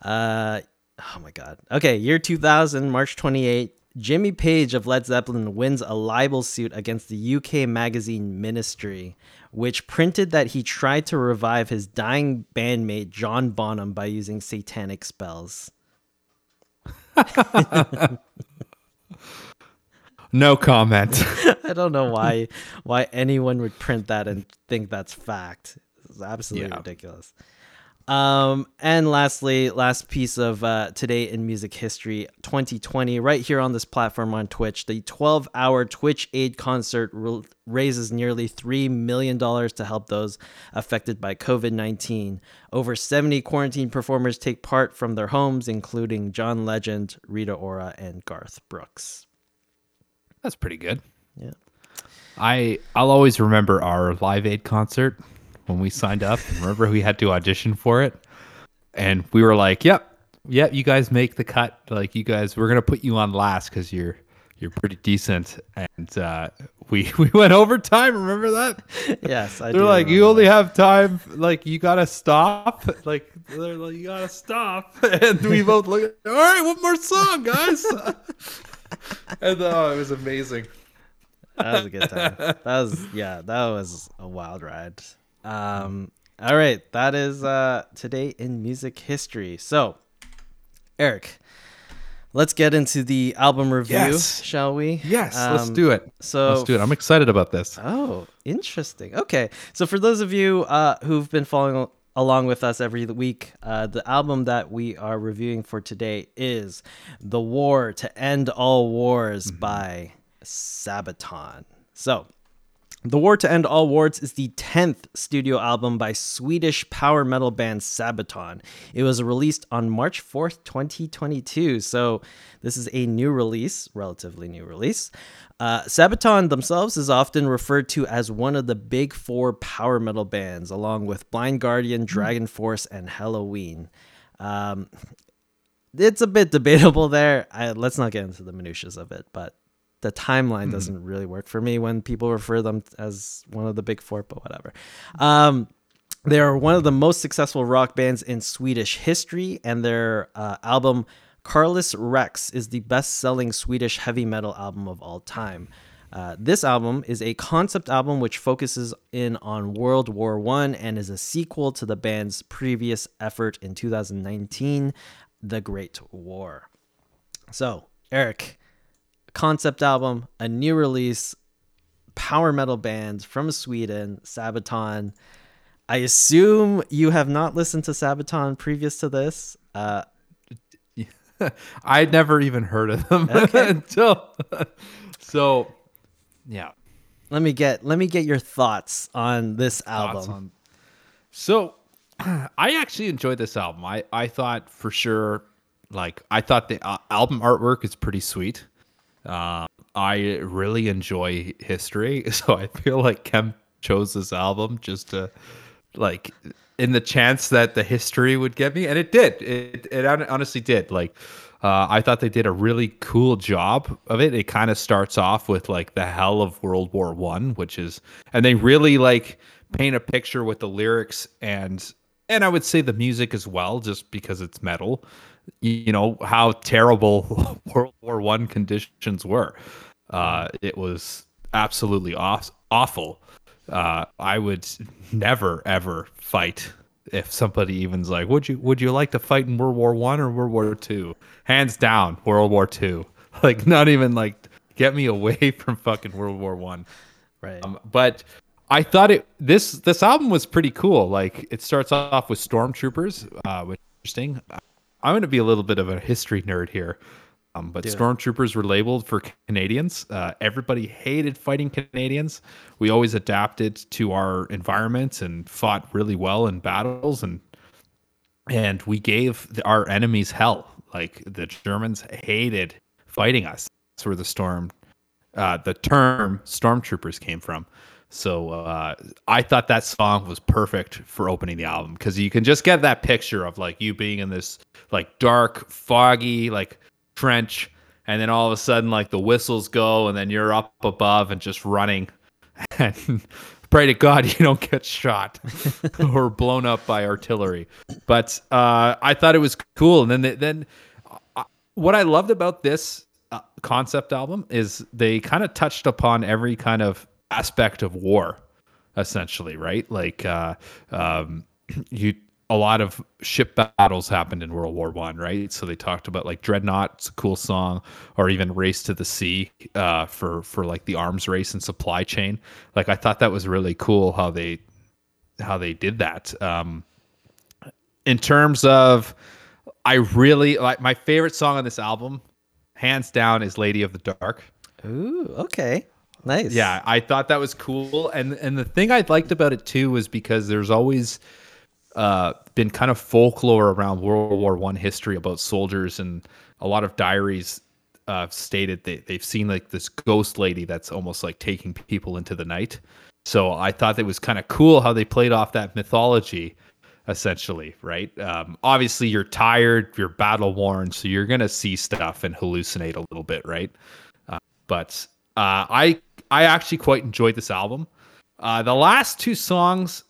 Uh, oh my God. Okay, year 2000, March 28. Jimmy Page of Led Zeppelin wins a libel suit against the UK magazine Ministry, which printed that he tried to revive his dying bandmate John Bonham by using satanic spells. No comment. I don't know why why anyone would print that and think that's fact. It's absolutely Yeah. ridiculous. Um, and lastly, last piece of uh, today in music history 2020, right here on this platform on Twitch, the 12 hour Twitch aid concert r- raises nearly $3 million to help those affected by COVID 19. Over 70 quarantine performers take part from their homes, including John Legend, Rita Ora, and Garth Brooks. That's pretty good. Yeah. I I'll always remember our Live Aid concert when we signed up. remember we had to audition for it, and we were like, "Yep, yep, you guys make the cut. Like you guys, we're gonna put you on last because you're you're pretty decent." And uh, we we went overtime. Remember that? Yes, I They're do like, you only have time. Like you gotta stop. Like they're like, you gotta stop. And we both look. At, All right, one more song, guys. and oh, it was amazing. that was a good time. That was yeah, that was a wild ride. Um all right, that is uh today in music history. So, Eric, let's get into the album review, Yes. shall we? Yes, let's Um, do it. So let's do it. I'm excited about this. Oh, interesting. Okay. So for those of you uh, who've been following along with us every week, uh, the album that we are reviewing for today is The War to End All Wars by Sabaton. So, the War to End All Wars is the 10th studio album by Swedish power metal band Sabaton. It was released on March 4th, 2022. So, this is a new release, relatively new release. Uh, Sabaton themselves is often referred to as one of the big four power metal bands, along with Blind Guardian, DragonForce, and Helloween. Um, it's a bit debatable there. I, let's not get into the minutiae of it, but the timeline doesn't really work for me when people refer them as one of the big four, but whatever. Um, they are one of the most successful rock bands in Swedish history, and their uh, album Carolus Rex is the best selling Swedish heavy metal album of all time. Uh, this album is a concept album which focuses in on World War One and is a sequel to the band's previous effort in 2019, The Great War. So, Eric, concept album, a new release, power metal band from Sweden, Sabaton. I assume you have not listened to Sabaton previous to this. Uh, I'd never even heard of them until. so, yeah. let me get let me get your thoughts on this album. on- So, I actually enjoyed this album. I I thought for sure, like I thought the uh, album artwork is pretty sweet. Uh, I really enjoy history, so I feel like Kemp chose this album just to, like, in the chance that the history would get me, and it did. It it honestly did. Like, uh, I thought they did a really cool job of it. It kind of starts off with like the hell of World War One, which is, and they really like paint a picture with the lyrics and and I would say the music as well, just because it's metal. You, know how terrible World War One conditions were. Uh, it was absolutely aw- awful. Uh, I would never ever fight if somebody even's like, "Would you would you like to fight in World War One or World War Two? Hands down, World War Two. Like not even like get me away from fucking World War One. Right. Um, but I thought it this this album was pretty cool. Like it starts off with Stormtroopers, uh, which is interesting. I'm going to be a little bit of a history nerd here. Um, but stormtroopers were labeled for Canadians. Uh, everybody hated fighting Canadians. We always adapted to our environments and fought really well in battles, and and we gave the, our enemies hell. Like the Germans hated fighting us. That's where the storm, uh, the term stormtroopers came from. So uh, I thought that song was perfect for opening the album because you can just get that picture of like you being in this like dark, foggy, like trench and then all of a sudden like the whistles go and then you're up above and just running. And pray to god you don't get shot or blown up by artillery. But uh, i thought it was cool. And then then uh, what i loved about this uh, concept album is they kind of touched upon every kind of aspect of war essentially right like uh, um, you a lot of ship battles happened in World War One, right? So they talked about like Dreadnought, it's a cool song, or even Race to the Sea uh, for for like the arms race and supply chain. Like I thought that was really cool how they how they did that. Um, in terms of, I really like my favorite song on this album, hands down, is "Lady of the Dark." Ooh, okay. Nice. Yeah, I thought that was cool, and and the thing I liked about it too was because there's always uh, been kind of folklore around World War One history about soldiers, and a lot of diaries uh, stated that they've seen like this ghost lady that's almost like taking people into the night. So I thought it was kind of cool how they played off that mythology, essentially, right? Um, obviously, you're tired, you're battle worn, so you're gonna see stuff and hallucinate a little bit, right? Uh, but uh, I I actually quite enjoyed this album. Uh, the last two songs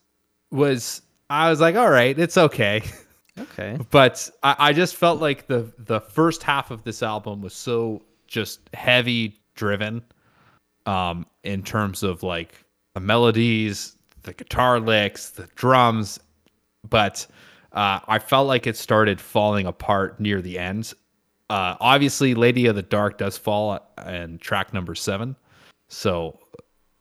was I was like, all right, it's okay. Okay. but I, I just felt like the the first half of this album was so just heavy driven, um, in terms of like the melodies, the guitar licks, the drums, but uh, I felt like it started falling apart near the end. Uh, obviously, Lady of the Dark does fall in track number seven, so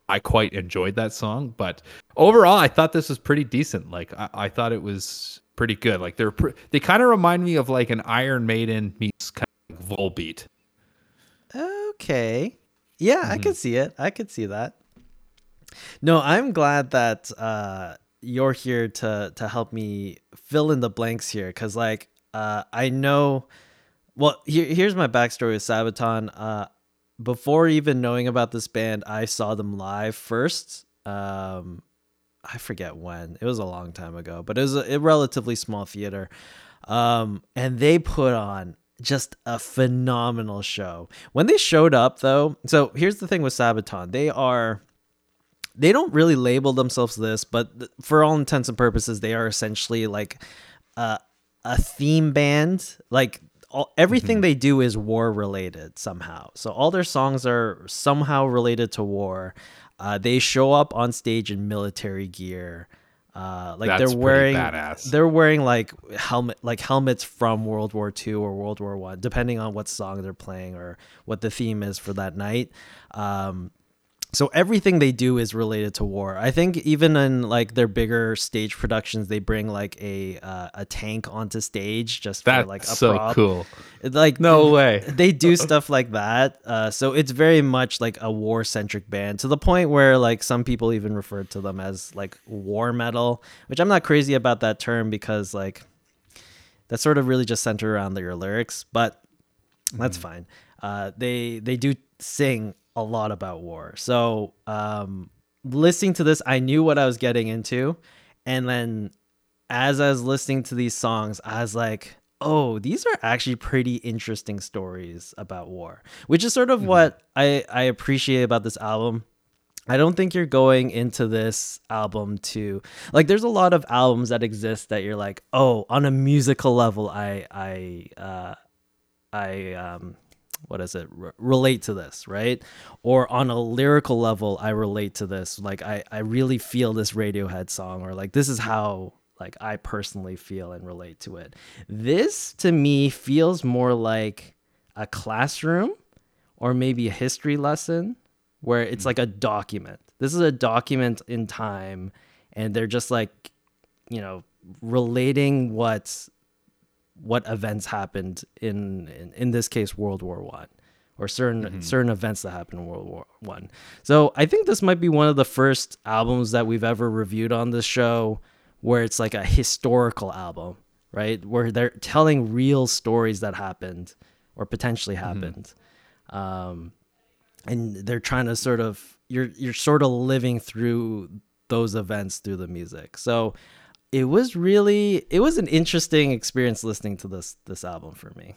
I quite enjoyed that song. But overall, I thought this was pretty decent. Like I, I thought it was pretty good. Like they're pre- they kind of remind me of like an Iron Maiden meets kind of Volbeat. Okay. Yeah, mm-hmm. I could see it. I could see that. No, I'm glad that uh, you're here to to help me fill in the blanks here, because like uh, I know. Well, here, here's my backstory with Sabaton. Uh, before even knowing about this band, I saw them live first. Um, I forget when. It was a long time ago, but it was a, a relatively small theater. Um, and they put on just a phenomenal show. When they showed up though, so here's the thing with Sabaton. They are they don't really label themselves this, but for all intents and purposes, they are essentially like a, a theme band. Like all, everything mm-hmm. they do is war related somehow. So all their songs are somehow related to war. Uh, they show up on stage in military gear. Uh, like That's they're wearing they're wearing like helmet like helmets from World War II or World War One, depending on what song they're playing or what the theme is for that night. Um, so everything they do is related to war. I think even in like their bigger stage productions, they bring like a uh, a tank onto stage just That's for like a so prop. cool. Like no way, they do stuff like that. Uh, so it's very much like a war centric band to the point where like some people even refer to them as like war metal, which I'm not crazy about that term because like that's sort of really just centered around their lyrics, but that's mm. fine. Uh, they they do sing a lot about war. So, um, listening to this, I knew what I was getting into. And then as I was listening to these songs, I was like, oh, these are actually pretty interesting stories about war, which is sort of mm-hmm. what I, I appreciate about this album. I don't think you're going into this album to like there's a lot of albums that exist that you're like, "Oh, on a musical level I I uh I um what is it relate to this right? Or on a lyrical level i relate to this like i i really feel this radiohead song or like this is how like i personally feel and relate to it. This to me feels more like a classroom or maybe a history lesson where it's hmm. like a document. This is a document in time, and they're just like, you know, relating what what events happened in in, in this case World War One or certain mm-hmm. certain events that happened in World War One. So I think this might be one of the first albums that we've ever reviewed on this show where it's like a historical album, right? Where they're telling real stories that happened or potentially mm-hmm. happened. Mm-hmm. Um, and they're trying to sort of you're you're sort of living through those events through the music. So it was really it was an interesting experience listening to this this album for me.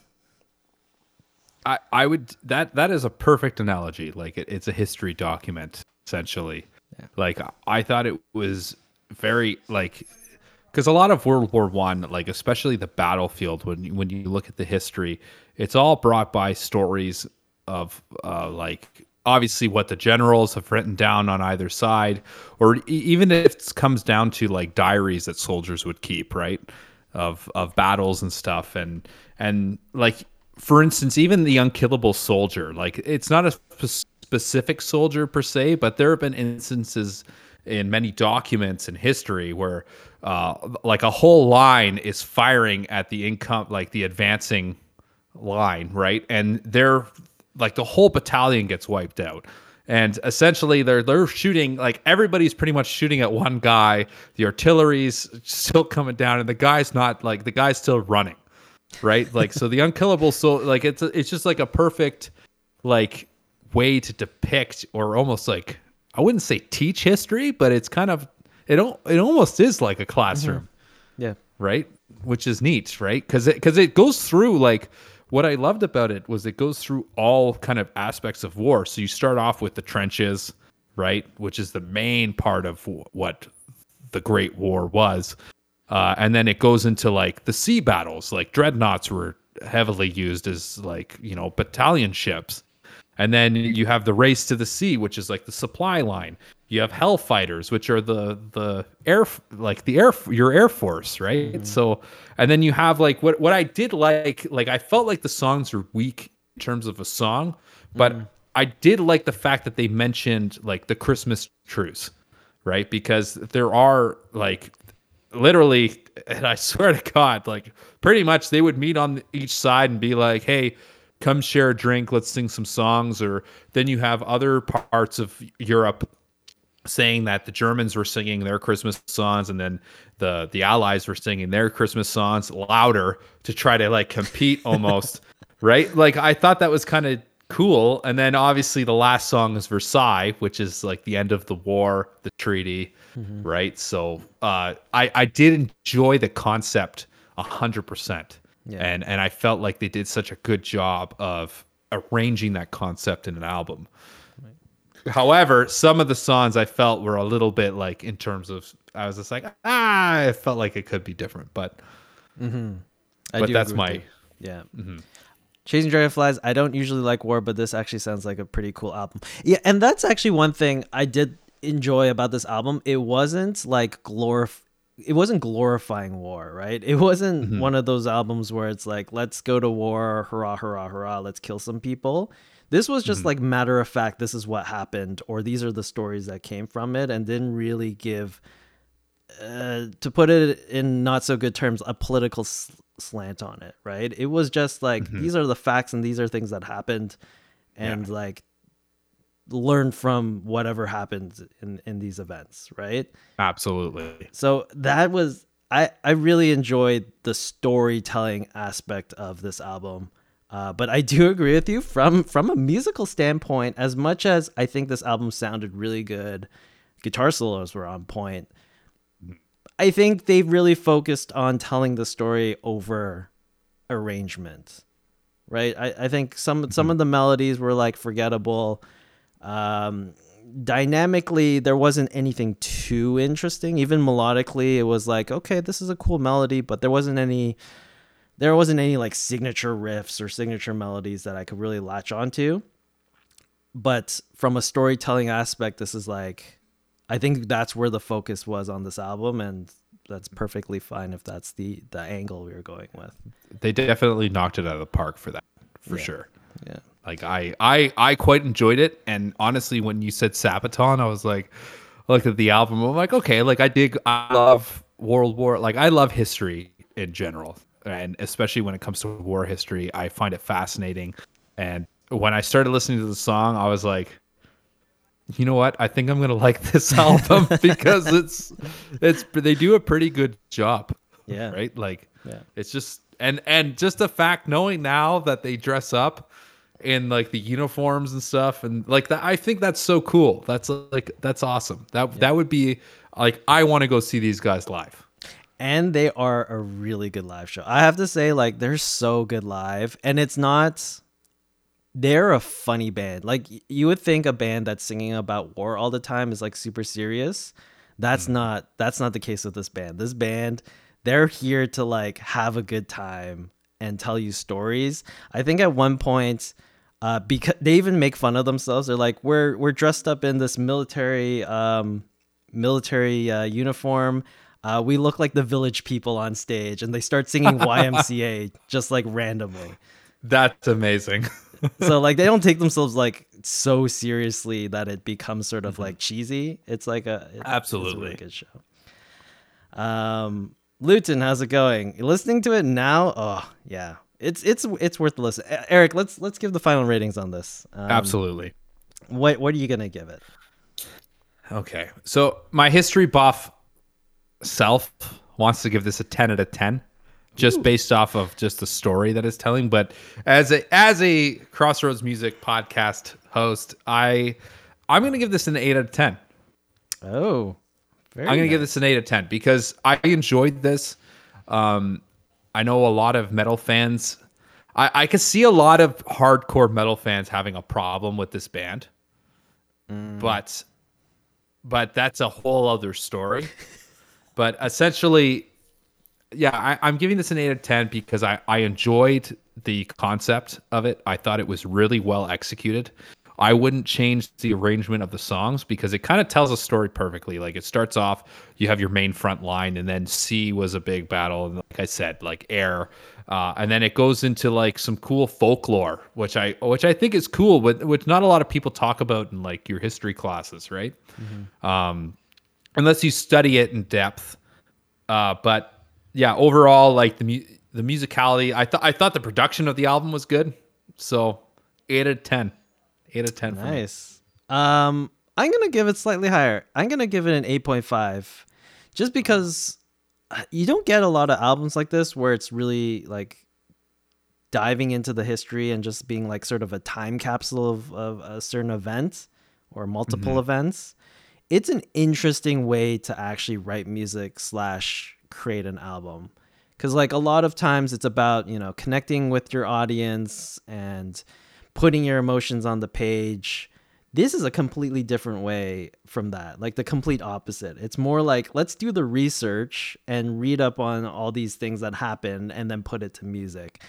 I, I would that that is a perfect analogy. Like it, it's a history document essentially. Yeah. Like I thought it was very like because a lot of World War One, like especially the battlefield, when when you look at the history, it's all brought by stories of uh, like obviously what the generals have written down on either side, or even if it comes down to like diaries that soldiers would keep, right, of of battles and stuff, and and like for instance, even the unkillable soldier, like it's not a specific soldier per se, but there have been instances in many documents in history where uh, like a whole line is firing at the income like the advancing line right? And they're like the whole battalion gets wiped out. And essentially they're they're shooting like everybody's pretty much shooting at one guy. The artillery's still coming down and the guy's not like the guy's still running right? Like so the unkillable so like it's it's just like a perfect like way to depict or almost like i wouldn't say teach history but it's kind of it it almost is like a classroom. Mm-hmm. yeah. Right? Which is neat right? Because it because it goes through like what I loved about it was it goes through all kind of aspects of war. So you start off with the trenches, right, which is the main part of what the Great War was, uh, and then it goes into like the sea battles. Like dreadnoughts were heavily used as like you know battalion ships, and then you have the race to the sea, which is like the supply line. You have Hellfighters, which are the the air like the air your air force, right? Mm-hmm. So, and then you have like what what I did like like I felt like the songs were weak in terms of a song, but mm-hmm. I did like the fact that they mentioned like the Christmas truce, right? Because there are like literally, and I swear to God, like pretty much they would meet on each side and be like, "Hey, come share a drink, let's sing some songs." Or then you have other parts of Europe saying that the Germans were singing their Christmas songs and then the the Allies were singing their Christmas songs louder to try to like compete almost, right? Like I thought that was kind of cool. And then obviously the last song is Versailles, which is like the end of the war, the treaty, mm-hmm. right? So uh, I I did enjoy the concept a hundred percent. And and I felt like they did such a good job of arranging that concept in an album. However, some of the songs I felt were a little bit like in terms of I was just like ah, I felt like it could be different, but mm-hmm. but that's my yeah. Mm-hmm. Chasing Dragonflies, I don't usually like War, but this actually sounds like a pretty cool album. Yeah, and that's actually one thing I did enjoy about this album. It wasn't like glorif it wasn't glorifying war, right? It wasn't mm-hmm. one of those albums where it's like, let's go to war, hurrah, hurrah, hurrah, let's kill some people. This was just mm-hmm. like matter of fact, this is what happened, or these are the stories that came from it, and didn't really give, uh, to put it in not so good terms, a political slant on it, right? It was just like mm-hmm. these are the facts and these are things that happened, and yeah. like learn from whatever happened in in these events, right? Absolutely. So that was I I really enjoyed the storytelling aspect of this album. Uh, but I do agree with you from from a musical standpoint. As much as I think this album sounded really good, guitar solos were on point. I think they really focused on telling the story over arrangement, right? I, I think some mm-hmm. some of the melodies were like forgettable. Um, dynamically, there wasn't anything too interesting. Even melodically, it was like, okay, this is a cool melody, but there wasn't any there wasn't any like signature riffs or signature melodies that I could really latch onto. But from a storytelling aspect, this is like I think that's where the focus was on this album and that's perfectly fine if that's the the angle we were going with. They definitely knocked it out of the park for that, for yeah. sure. Yeah. Like I I I quite enjoyed it, and honestly, when you said Sabaton, I was like, I looked at the album, I'm like, okay, like I dig, I love World War, like I love history in general, and especially when it comes to war history, I find it fascinating. And when I started listening to the song, I was like, you know what? I think I'm gonna like this album because it's it's they do a pretty good job. Yeah. Right. Like. Yeah. It's just and and just the fact knowing now that they dress up in like the uniforms and stuff and like that I think that's so cool. That's like that's awesome. That yeah. that would be like I want to go see these guys live. And they are a really good live show. I have to say like they're so good live and it's not they're a funny band. Like you would think a band that's singing about war all the time is like super serious. That's mm. not that's not the case with this band. This band they're here to like have a good time and tell you stories. I think at one point, uh, because they even make fun of themselves. They're like, we're we're dressed up in this military um, military uh, uniform. Uh, we look like the village people on stage, and they start singing YMCA just like randomly. That's amazing. so like they don't take themselves like so seriously that it becomes sort of mm-hmm. like cheesy. It's like a it, absolutely it's a really good show. Um, Luton, how's it going? listening to it now? Oh yeah, it's it's it's worth the listen. Eric, let's let's give the final ratings on this. Um, Absolutely. What what are you gonna give it? Okay, so my history buff self wants to give this a ten out of ten, just Ooh. based off of just the story that it's telling. But as a as a Crossroads Music podcast host, I I'm gonna give this an eight out of ten. Oh, very I'm going to nice. give this an 8 out of 10 because I enjoyed this. Um, I know a lot of metal fans. I, I could see a lot of hardcore metal fans having a problem with this band, mm. but but that's a whole other story. but essentially, yeah, I, am giving this an eight out of ten because I I enjoyed the concept of it. I thought it was really well executed. I wouldn't change the arrangement of the songs because it kind of tells a story perfectly. Like it starts off, you have your main front line, and then sea was a big battle, and like I said, like air, uh, and then it goes into like some cool folklore, which I which I think is cool, but which not a lot of people talk about in like your history classes, right? Mm-hmm. Um, unless you study it in depth. Uh, but yeah, overall, like the mu- the musicality, I thought I thought the production of the album was good, so eight out of ten. Eight of ten. Nice. Um, I'm gonna give it slightly higher. I'm gonna give it an eight point five, just because uh, you don't get a lot of albums like this where it's really like diving into the history and just being like sort of a time capsule of, of a certain event or multiple mm-hmm. events. It's an interesting way to actually write music slash create an album because like a lot of times it's about you know connecting with your audience and putting your emotions on the page. This is a completely different way from that, like the complete opposite. It's more like let's do the research and read up on all these things that happen and then put it to music.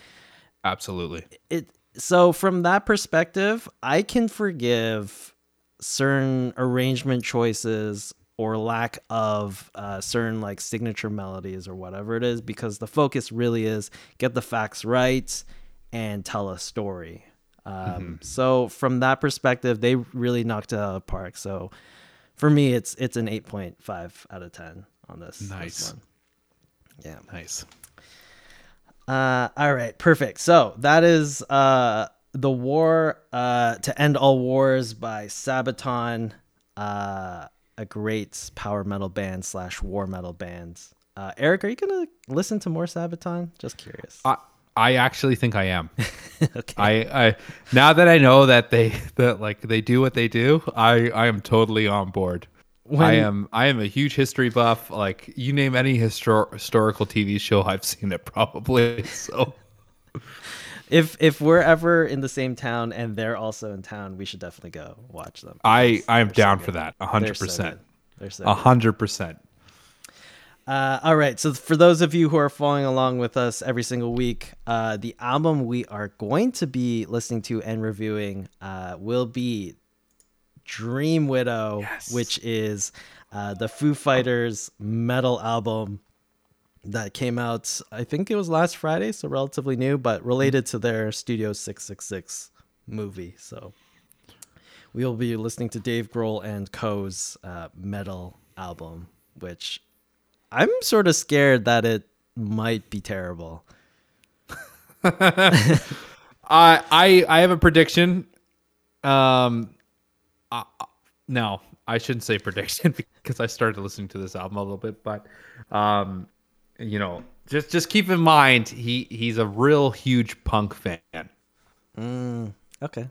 Absolutely. It so from that perspective, I can forgive certain arrangement choices or lack of uh, certain like signature melodies or whatever it is because the focus really is get the facts right and tell a story um, mm-hmm. So from that perspective, they really knocked it out of the park. So for me, it's it's an eight point five out of ten on this. Nice. This yeah. Nice. Uh, all right. Perfect. So that is uh, the war uh, to end all wars by Sabaton, uh, a great power metal band slash war metal band. Uh, Eric, are you gonna listen to more Sabaton? Just curious. I actually think I am. okay. I, I now that I know that they that like they do what they do, I I am totally on board. When, I am I am a huge history buff. Like you name any histor- historical TV show, I've seen it probably. So if if we're ever in the same town and they're also in town, we should definitely go watch them. I I am down so for that. hundred percent. So hundred percent. Uh, all right. So, for those of you who are following along with us every single week, uh, the album we are going to be listening to and reviewing uh, will be Dream Widow, yes. which is uh, the Foo Fighters metal album that came out, I think it was last Friday, so relatively new, but related to their Studio 666 movie. So we'll be listening to Dave Grohl and Co.'s uh, metal album, which I'm sort of scared that it might be terrible. I I I have a prediction. Um, uh, no, I shouldn't say prediction because I started listening to this album a little bit, but um, you know, just just keep in mind he he's a real huge punk fan. Mm, okay.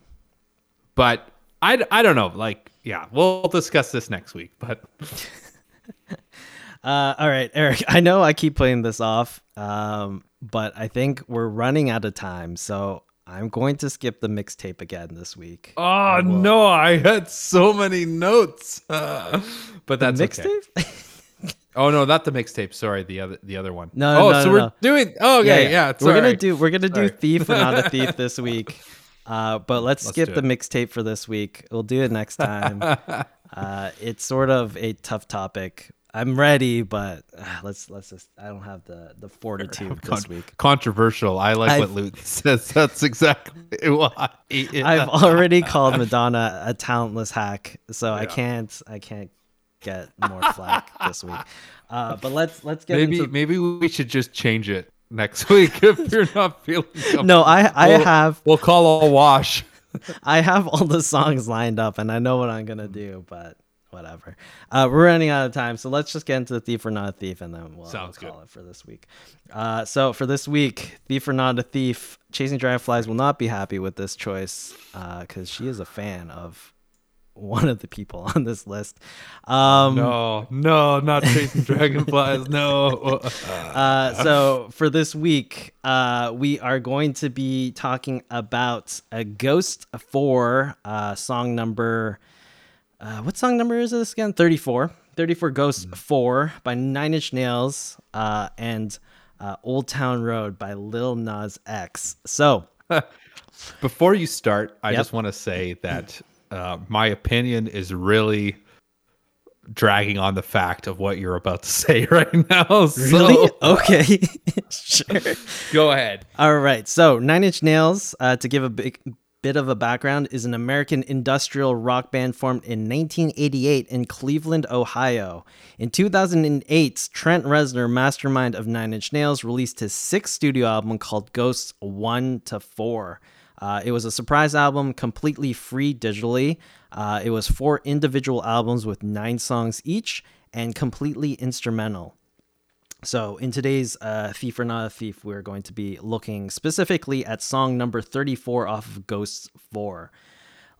But I I don't know, like yeah, we'll discuss this next week, but uh, all right, Eric. I know I keep playing this off, um, but I think we're running out of time, so I'm going to skip the mixtape again this week. Oh no, I had so many notes, uh, but that's the mixtape. Okay. oh no, not the mixtape. Sorry, the other the other one. No, oh, no, so no, we're no. doing. Oh, okay, yeah, yeah. we're gonna do we're gonna do thief or not a thief this week. Uh, but let's, Let's skip the mixtape for this week. We'll do it next time. uh, it's sort of a tough topic. I'm ready, but uh, let's let's just. I don't have the the fortitude this Con- week. Controversial. I like I've- what Luke says. That's exactly why. I've already called Madonna a talentless hack, so I can't I can't get more flack this week. Uh, but let's let's get maybe into maybe we should just change it next week if you're not feeling. no. I I We'll- have We'll call a wash. I have all the songs lined up and I know what I'm gonna do, but whatever. Uh, we're running out of time, so let's just get into the thief or not a thief, and then we'll, Sounds we'll call good. it for this week. Uh, so for this week, thief or not a thief, chasing dragonflies will not be happy with this choice because she is a fan of one of the people on this list. Um, No, no, not chasing dragonflies. No. Uh, so for this week, uh, we are going to be talking about a Ghost for uh, song number. Uh, what song number is this again? 34. 34 Ghost 4 by Nine Inch Nails uh, and uh, Old Town Road by Lil Nas X. So, Before you start, I Yep. just want to say that uh, my opinion is really dragging on the fact of what you're about to say right now. So, really? Okay. sure. Go ahead. All right. So, Nine Inch Nails, uh, to give a big bit of a background, is an American industrial rock band formed in 1988 in Cleveland, Ohio. In 2008, Trent Reznor, mastermind of Nine Inch Nails, released his sixth studio album called Ghosts 1 to 4. Uh, it was a surprise album, completely free digitally. Uh, it was four individual albums with nine songs each and completely instrumental. So, in today's uh, Thief or Not a Thief, we're going to be looking specifically at song number 34 off of Ghosts 4.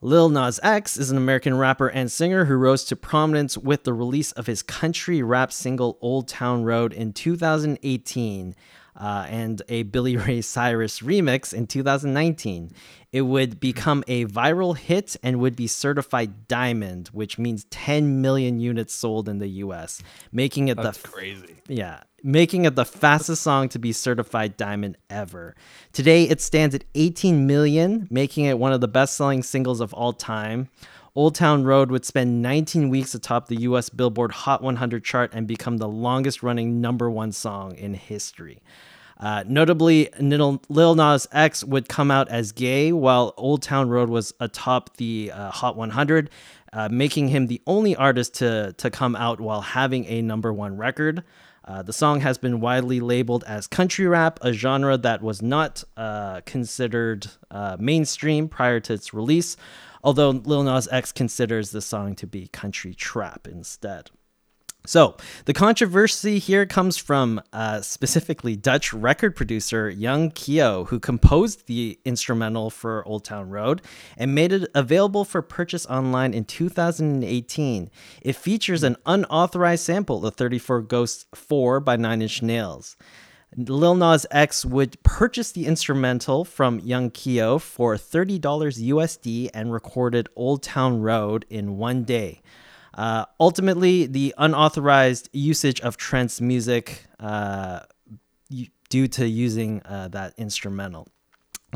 Lil Nas X is an American rapper and singer who rose to prominence with the release of his country rap single Old Town Road in 2018 uh, and a Billy Ray Cyrus remix in 2019. It would become a viral hit and would be certified diamond, which means 10 million units sold in the US, making it That's the crazy. yeah, making it the fastest song to be certified diamond ever. Today it stands at 18 million, making it one of the best-selling singles of all time. Old Town Road would spend 19 weeks atop the US Billboard Hot 100 chart and become the longest running number 1 song in history. Uh, notably, Lil Lil Nas X would come out as gay, while Old Town Road was atop the uh, Hot 100, uh, making him the only artist to, to come out while having a number one record. Uh, the song has been widely labeled as country rap, a genre that was not uh, considered uh, mainstream prior to its release, although Lil Nas X considers the song to be country trap instead. So, the controversy here comes from uh, specifically Dutch record producer YoungKio, who composed the instrumental for Old Town Road and made it available for purchase online in 2018. It features an unauthorized sample of 34 Ghosts 4 by Nine Inch Nails. Lil Nas X would purchase the instrumental from YoungKio for $30 USD and recorded Old Town Road in one day. Uh, ultimately, the unauthorized usage of Trent's music uh, due to using uh, that instrumental.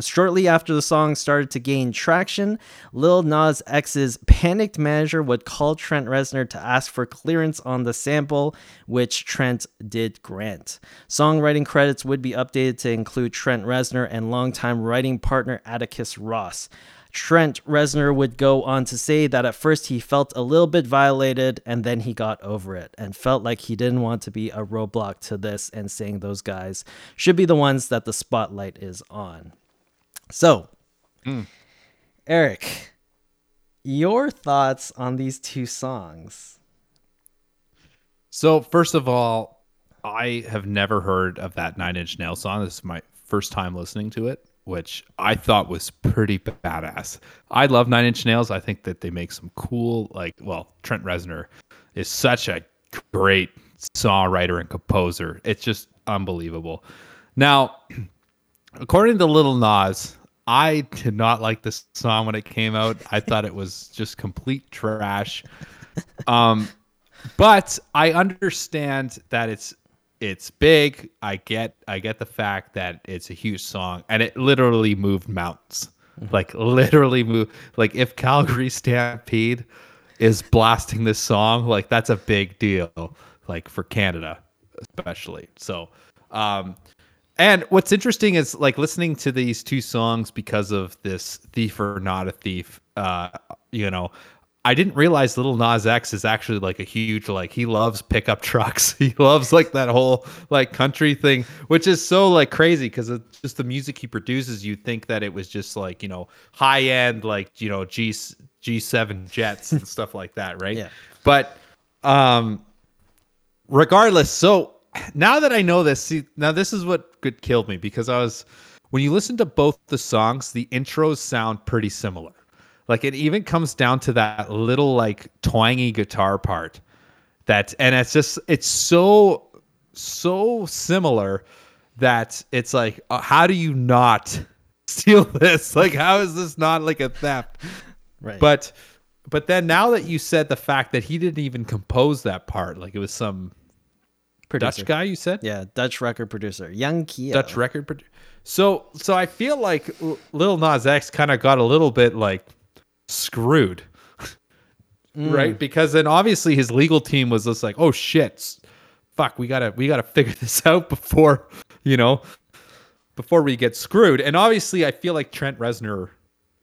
Shortly after the song started to gain traction, Lil Nas X's panicked manager would call Trent Reznor to ask for clearance on the sample, which Trent did grant. Songwriting credits would be updated to include Trent Reznor and longtime writing partner Atticus Ross. Trent Reznor would go on to say that at first he felt a little bit violated and then he got over it and felt like he didn't want to be a roadblock to this and saying those guys should be the ones that the spotlight is on. So, mm. Eric, your thoughts on these two songs? So, first of all, I have never heard of that Nine Inch Nail song. This is my first time listening to it which I thought was pretty badass. I love Nine Inch Nails. I think that they make some cool, like, well, Trent Reznor is such a great songwriter and composer. It's just unbelievable. Now, according to Little Nas, I did not like this song when it came out. I thought it was just complete trash. Um, but I understand that it's it's big. I get I get the fact that it's a huge song and it literally moved mountains. Mm-hmm. Like literally move like if Calgary Stampede is blasting this song, like that's a big deal like for Canada especially. So um and what's interesting is like listening to these two songs because of this thief or not a thief uh you know I didn't realize Little Nas X is actually like a huge like he loves pickup trucks. He loves like that whole like country thing, which is so like crazy because it's just the music he produces. You think that it was just like you know high end like you know G G seven jets and stuff like that, right? Yeah. But um, regardless, so now that I know this, see now this is what could kill me because I was when you listen to both the songs, the intros sound pretty similar like it even comes down to that little like twangy guitar part that and it's just it's so so similar that it's like uh, how do you not steal this? Like how is this not like a theft? Right. But but then now that you said the fact that he didn't even compose that part, like it was some producer. Dutch guy you said? Yeah, Dutch record producer, YoungKio. Dutch record producer. So so I feel like Little Nas X kind of got a little bit like screwed. Mm. Right? Because then obviously his legal team was just like, "Oh shit. Fuck, we got to we got to figure this out before, you know, before we get screwed." And obviously I feel like Trent Reznor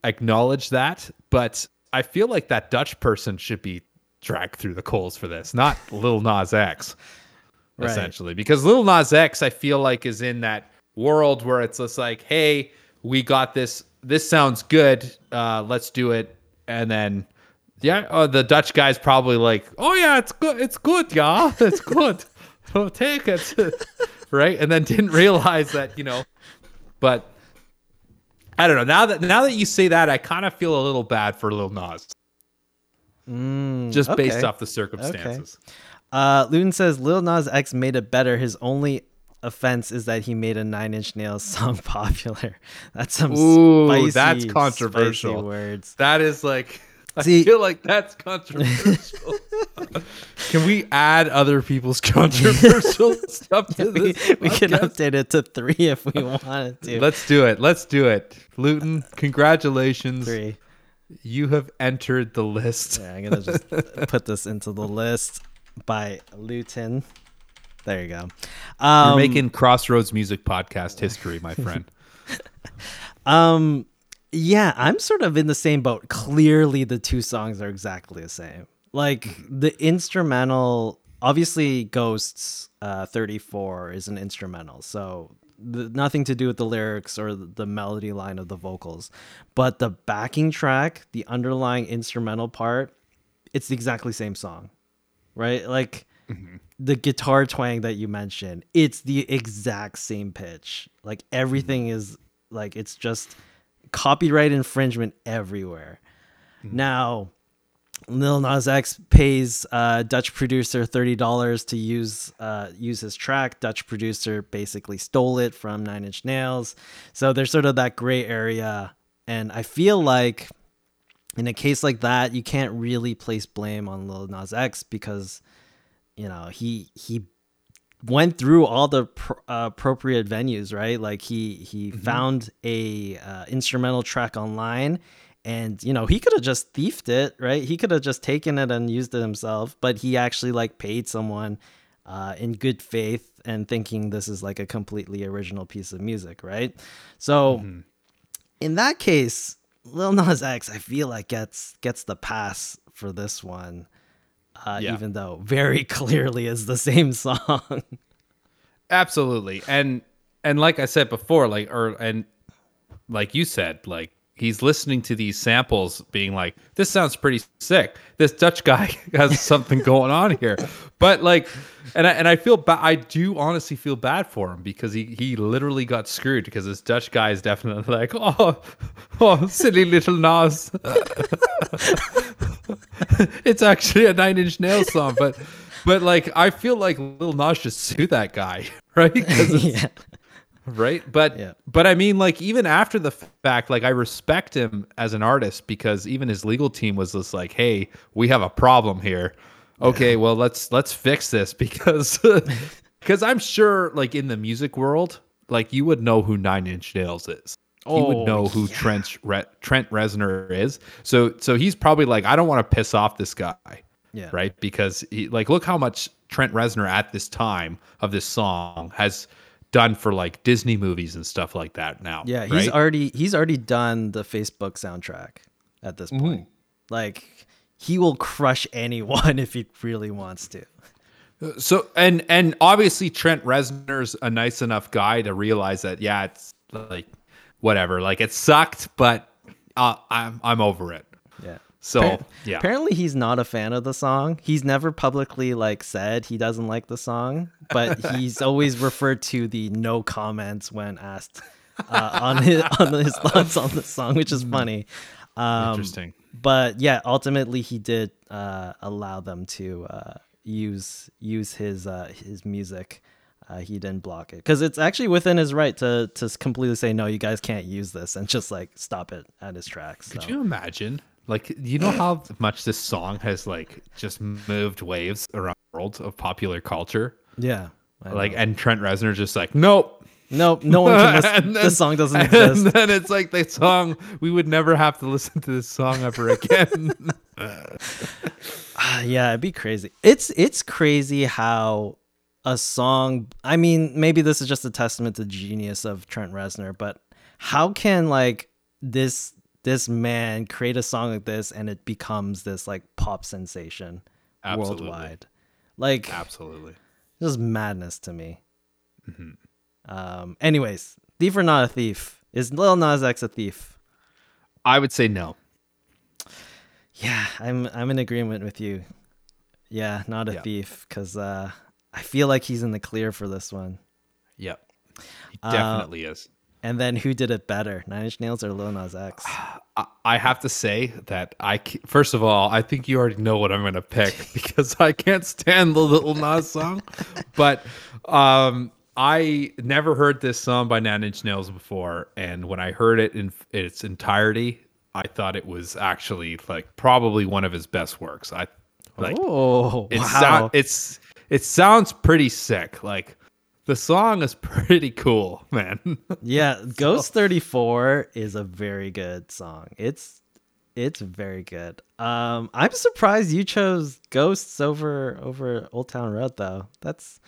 acknowledged that, but I feel like that Dutch person should be dragged through the coals for this, not Lil Nas X. right. Essentially, because Lil Nas X, I feel like, is in that world where it's just like, hey, we got this this sounds good. Uh, let's do it. And then, yeah, uh, the Dutch guy's probably like, oh yeah, it's good. It's good, yeah, it's good. so take it, right? And then didn't realize that, you know. But I don't know. Now that now that you say that, I kind of feel a little bad for Lil Nas. Mm, just okay. based off the circumstances. Okay. Uh, Luton says Lil Nas X made it better. His only offense is that he made a Nine Inch Nails song popular. That's some Ooh, spicy, that's controversial words. That is like See, I feel like that's controversial. can we add other people's controversial stuff to we, this? We can update it to three if we wanted to. Let's do it. Let's do it. Luton, congratulations. Three. You have entered the list. Yeah, I'm gonna just put this into the list by Luton. There you go. Um, You're making Crossroads Music Podcast history, my friend. um, yeah, I'm sort of in the same boat. Clearly, the two songs are exactly the same. Like the instrumental, obviously, Ghosts uh, 34 is an instrumental, so the, nothing to do with the lyrics or the melody line of the vocals. But the backing track, the underlying instrumental part, it's the exactly same song, right? Like. Mm-hmm the guitar twang that you mentioned, it's the exact same pitch. Like everything is like it's just copyright infringement everywhere. Mm-hmm. Now, Lil Nas X pays uh, Dutch producer thirty dollars to use uh, use his track. Dutch producer basically stole it from Nine Inch Nails, so there's sort of that gray area. And I feel like in a case like that, you can't really place blame on Lil Nas X because you know he he went through all the pr- uh, appropriate venues right like he he mm-hmm. found a uh, instrumental track online and you know he could have just thiefed it right he could have just taken it and used it himself but he actually like paid someone uh, in good faith and thinking this is like a completely original piece of music right so mm-hmm. in that case Lil Nas X, I feel like gets gets the pass for this one, uh, Yeah. even though very clearly is the same song. Absolutely. And and like I said before, like or and like you said, like he's listening to these samples being like, this sounds pretty sick. This Dutch guy has something going on here. But like and I and I feel bad I do honestly feel bad for him because he he literally got screwed because this Dutch guy is definitely like, oh oh silly little Nas. it's actually a nine inch nail song, but but like I feel like little Nas should sue that guy, right? yeah. Right but Yeah. but i mean like even after the fact like i respect him as an artist because even his legal team was just like hey we have a problem here okay well let's let's fix this because because i'm sure like in the music world like you would know who nine inch nails is you Oh, would know who Trent Re- Trent Reznor is. So so he's probably like, I don't want to piss off this guy, Yeah. right? Because he, like, look how much Trent Reznor at this time of this song has done for like Disney movies and stuff like that. Now, Yeah, he's right? already he's already done the Facebook soundtrack at this Mm-hmm. point. Like he will crush anyone if he really wants to. So and and obviously Trent Reznor's a nice enough guy to realize that yeah, it's like whatever, like it sucked, but uh, I'm I'm over it. Yeah. So Appar- yeah, Apparently he's not a fan of the song. He's never publicly like said he doesn't like the song, but he's always referred to the no comments when asked uh, on his on his thoughts on the song, which is funny. Um, interesting. but yeah, ultimately he did uh, allow them to uh, use use his uh, his music. Uh, he didn't block it because it's actually within his right to to completely say no, you guys can't use this and just like stop it at his tracks. Could you imagine? Like, you know how much this song has like just moved waves around the world of popular culture? Yeah. Like, and Trent Reznor just like, nope. nope, no one can listen. Then- this song doesn't And exist. then it's like the song we would never have to listen to this song ever again. Ah, yeah, it'd be crazy. It's it's crazy how a song. I mean, maybe this is just a testament to the genius of Trent Reznor, but how can like this this man create a song like this and it becomes this like pop sensation Absolutely. worldwide? Like Absolutely. just madness to me. Mm-hmm. Um. Anyways, thief or not a thief? Is Lil Nas X a thief? I would say no. Yeah, I'm I'm in agreement with you. Yeah, not a Yeah. thief because uh, I feel like he's in the clear for this one. Yep. He Uh, definitely is. And then who did it better, Nine Inch Nails or Lil Nas X? I have to say that I first of all I think you already know what I'm gonna pick because I can't stand the Lil Nas song, but um, I never heard this song by Nine Inch Nails before, and when I heard it in its entirety, I thought it was actually like probably one of his best works. I like oh, it wow! sound, it's it sounds pretty sick. Like the song is pretty cool, man. yeah, Ghost Thirty Four is a very good song. It's it's very good. Um, I'm surprised you chose Ghosts over over Old Town Road though. That's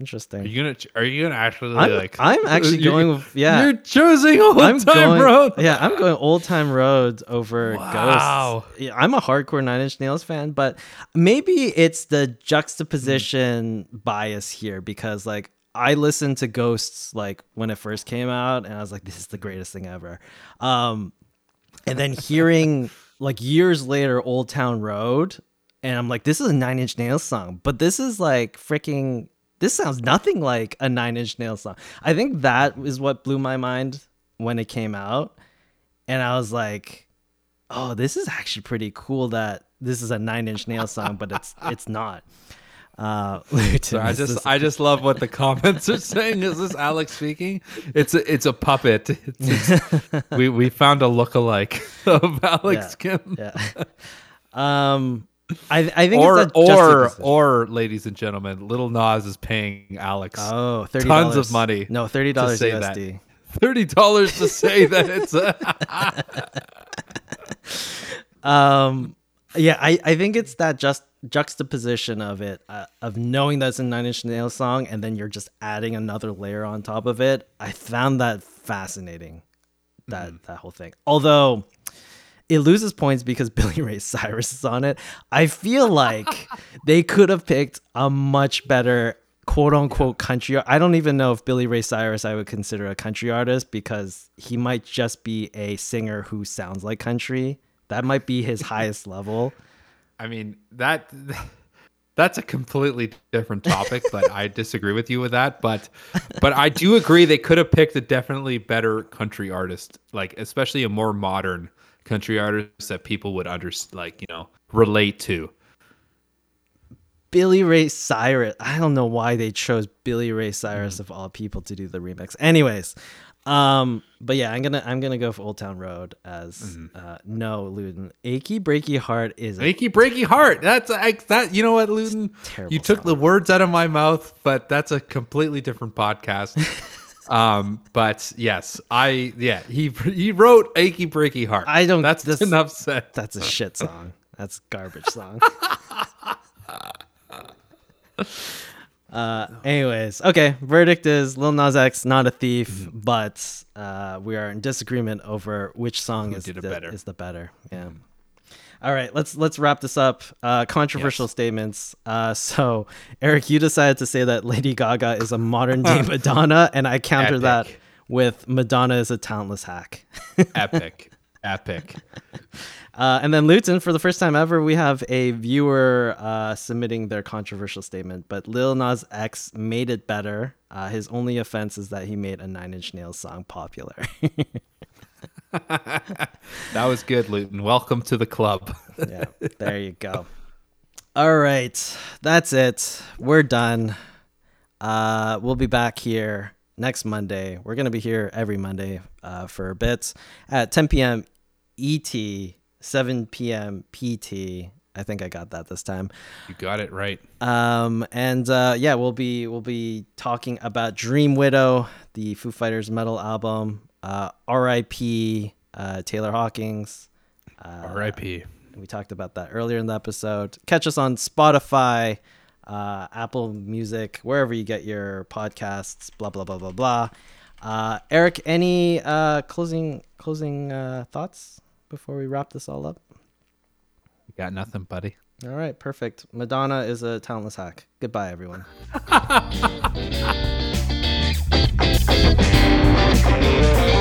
interesting. Are you gonna are you gonna actually I'm, like? I'm actually going with yeah. You're choosing Old I'm Time going, Road. Yeah, I'm going old time road over Wow. ghosts. Yeah, I'm a hardcore Nine Inch Nails fan, but maybe it's the juxtaposition bias here because like I listened to Ghosts like when it first came out, and I was like, this is the greatest thing ever. Um, and then hearing like years later, Old Town Road, and I'm like, this is a Nine Inch Nails song, but this is like freaking. This sounds nothing like a Nine Inch Nails song. I think that is what blew my mind when it came out, and I was like, oh, this is actually pretty cool that this is a Nine Inch Nails song, but it's it's not. Uh, So I just I just love what the comments are saying. Is this Alex speaking? It's a it's a puppet. It's, it's- we we found a lookalike of Alex Yeah. Kim. yeah. Um, I I think Or or or ladies and gentlemen, Little Nas is paying Alex oh, $30. tons of money No, thirty dollars say that. USD. thirty dollars to say that it's a Um, yeah, I, I think it's that just juxtaposition of it, uh, of knowing that's a Nine Inch Nails song, and then you're just adding another layer on top of it. I found that fascinating, that Mm-hmm. that whole thing. Although, it loses points because Billy Ray Cyrus is on it. I feel like they could have picked a much better quote unquote country. I don't even know if Billy Ray Cyrus I would consider a country artist because he might just be a singer who sounds like country. That might be his highest level. I mean, that that's a completely different topic, but I disagree with you with that. But but I do agree they could have picked a definitely better country artist, like especially a more modern country artist that people would under like you know relate to. Billy Ray Cyrus. I don't know why they chose Billy Ray Cyrus mm. of all people to do the remix. Anyways, um, but yeah, I'm gonna I'm gonna go for Old Town Road as mm-hmm. uh, no Luden. Achy Breaky Heart is Achy Breaky Heart. That's like that. You know what, Luden? You took song. the words out of my mouth, but that's a completely different podcast. um, but yes, I yeah he he wrote Achy Breaky Heart. I don't. That's this, enough said. That's a shit song. That's garbage song. Uh, anyways, okay. Verdict is Lil Nas X not a thief, mm-hmm. but uh, we are in disagreement over which song is the, better. is the better. Yeah. Mm-hmm. All right, let's let's wrap this up. Uh, controversial yes. statements. Uh, so, Eric, you decided to say that Lady Gaga is a modern day Madonna, and I counter Epic. that with Madonna is a talentless hack. Epic, epic. Uh, and then Luton, for the first time ever, we have a viewer uh, submitting their controversial statement. But Lil Nas X made it better. Uh, his only offense is that he made a Nine Inch Nails song popular. that was good, Luton. Welcome to the club. yeah, there you go. All right, that's it. We're done. Uh, we'll be back here next Monday. We're gonna be here every Monday uh, for a bit at 10 p.m. ET 7 p.m. PT. I think I got that this time. You got it right. Um, and uh, yeah, we'll be we'll be talking about Dream Widow, the Foo Fighters metal album. Uh, R.I.P. Uh, Taylor Hawkins. Uh, R.I.P. We talked about that earlier in the episode. Catch us on Spotify, uh, Apple Music, wherever you get your podcasts. Blah blah blah blah blah. Uh, Eric, any uh, closing closing uh, thoughts? Before we wrap this all up? You got nothing, buddy. All right, perfect. Madonna is a talentless hack. Goodbye, everyone.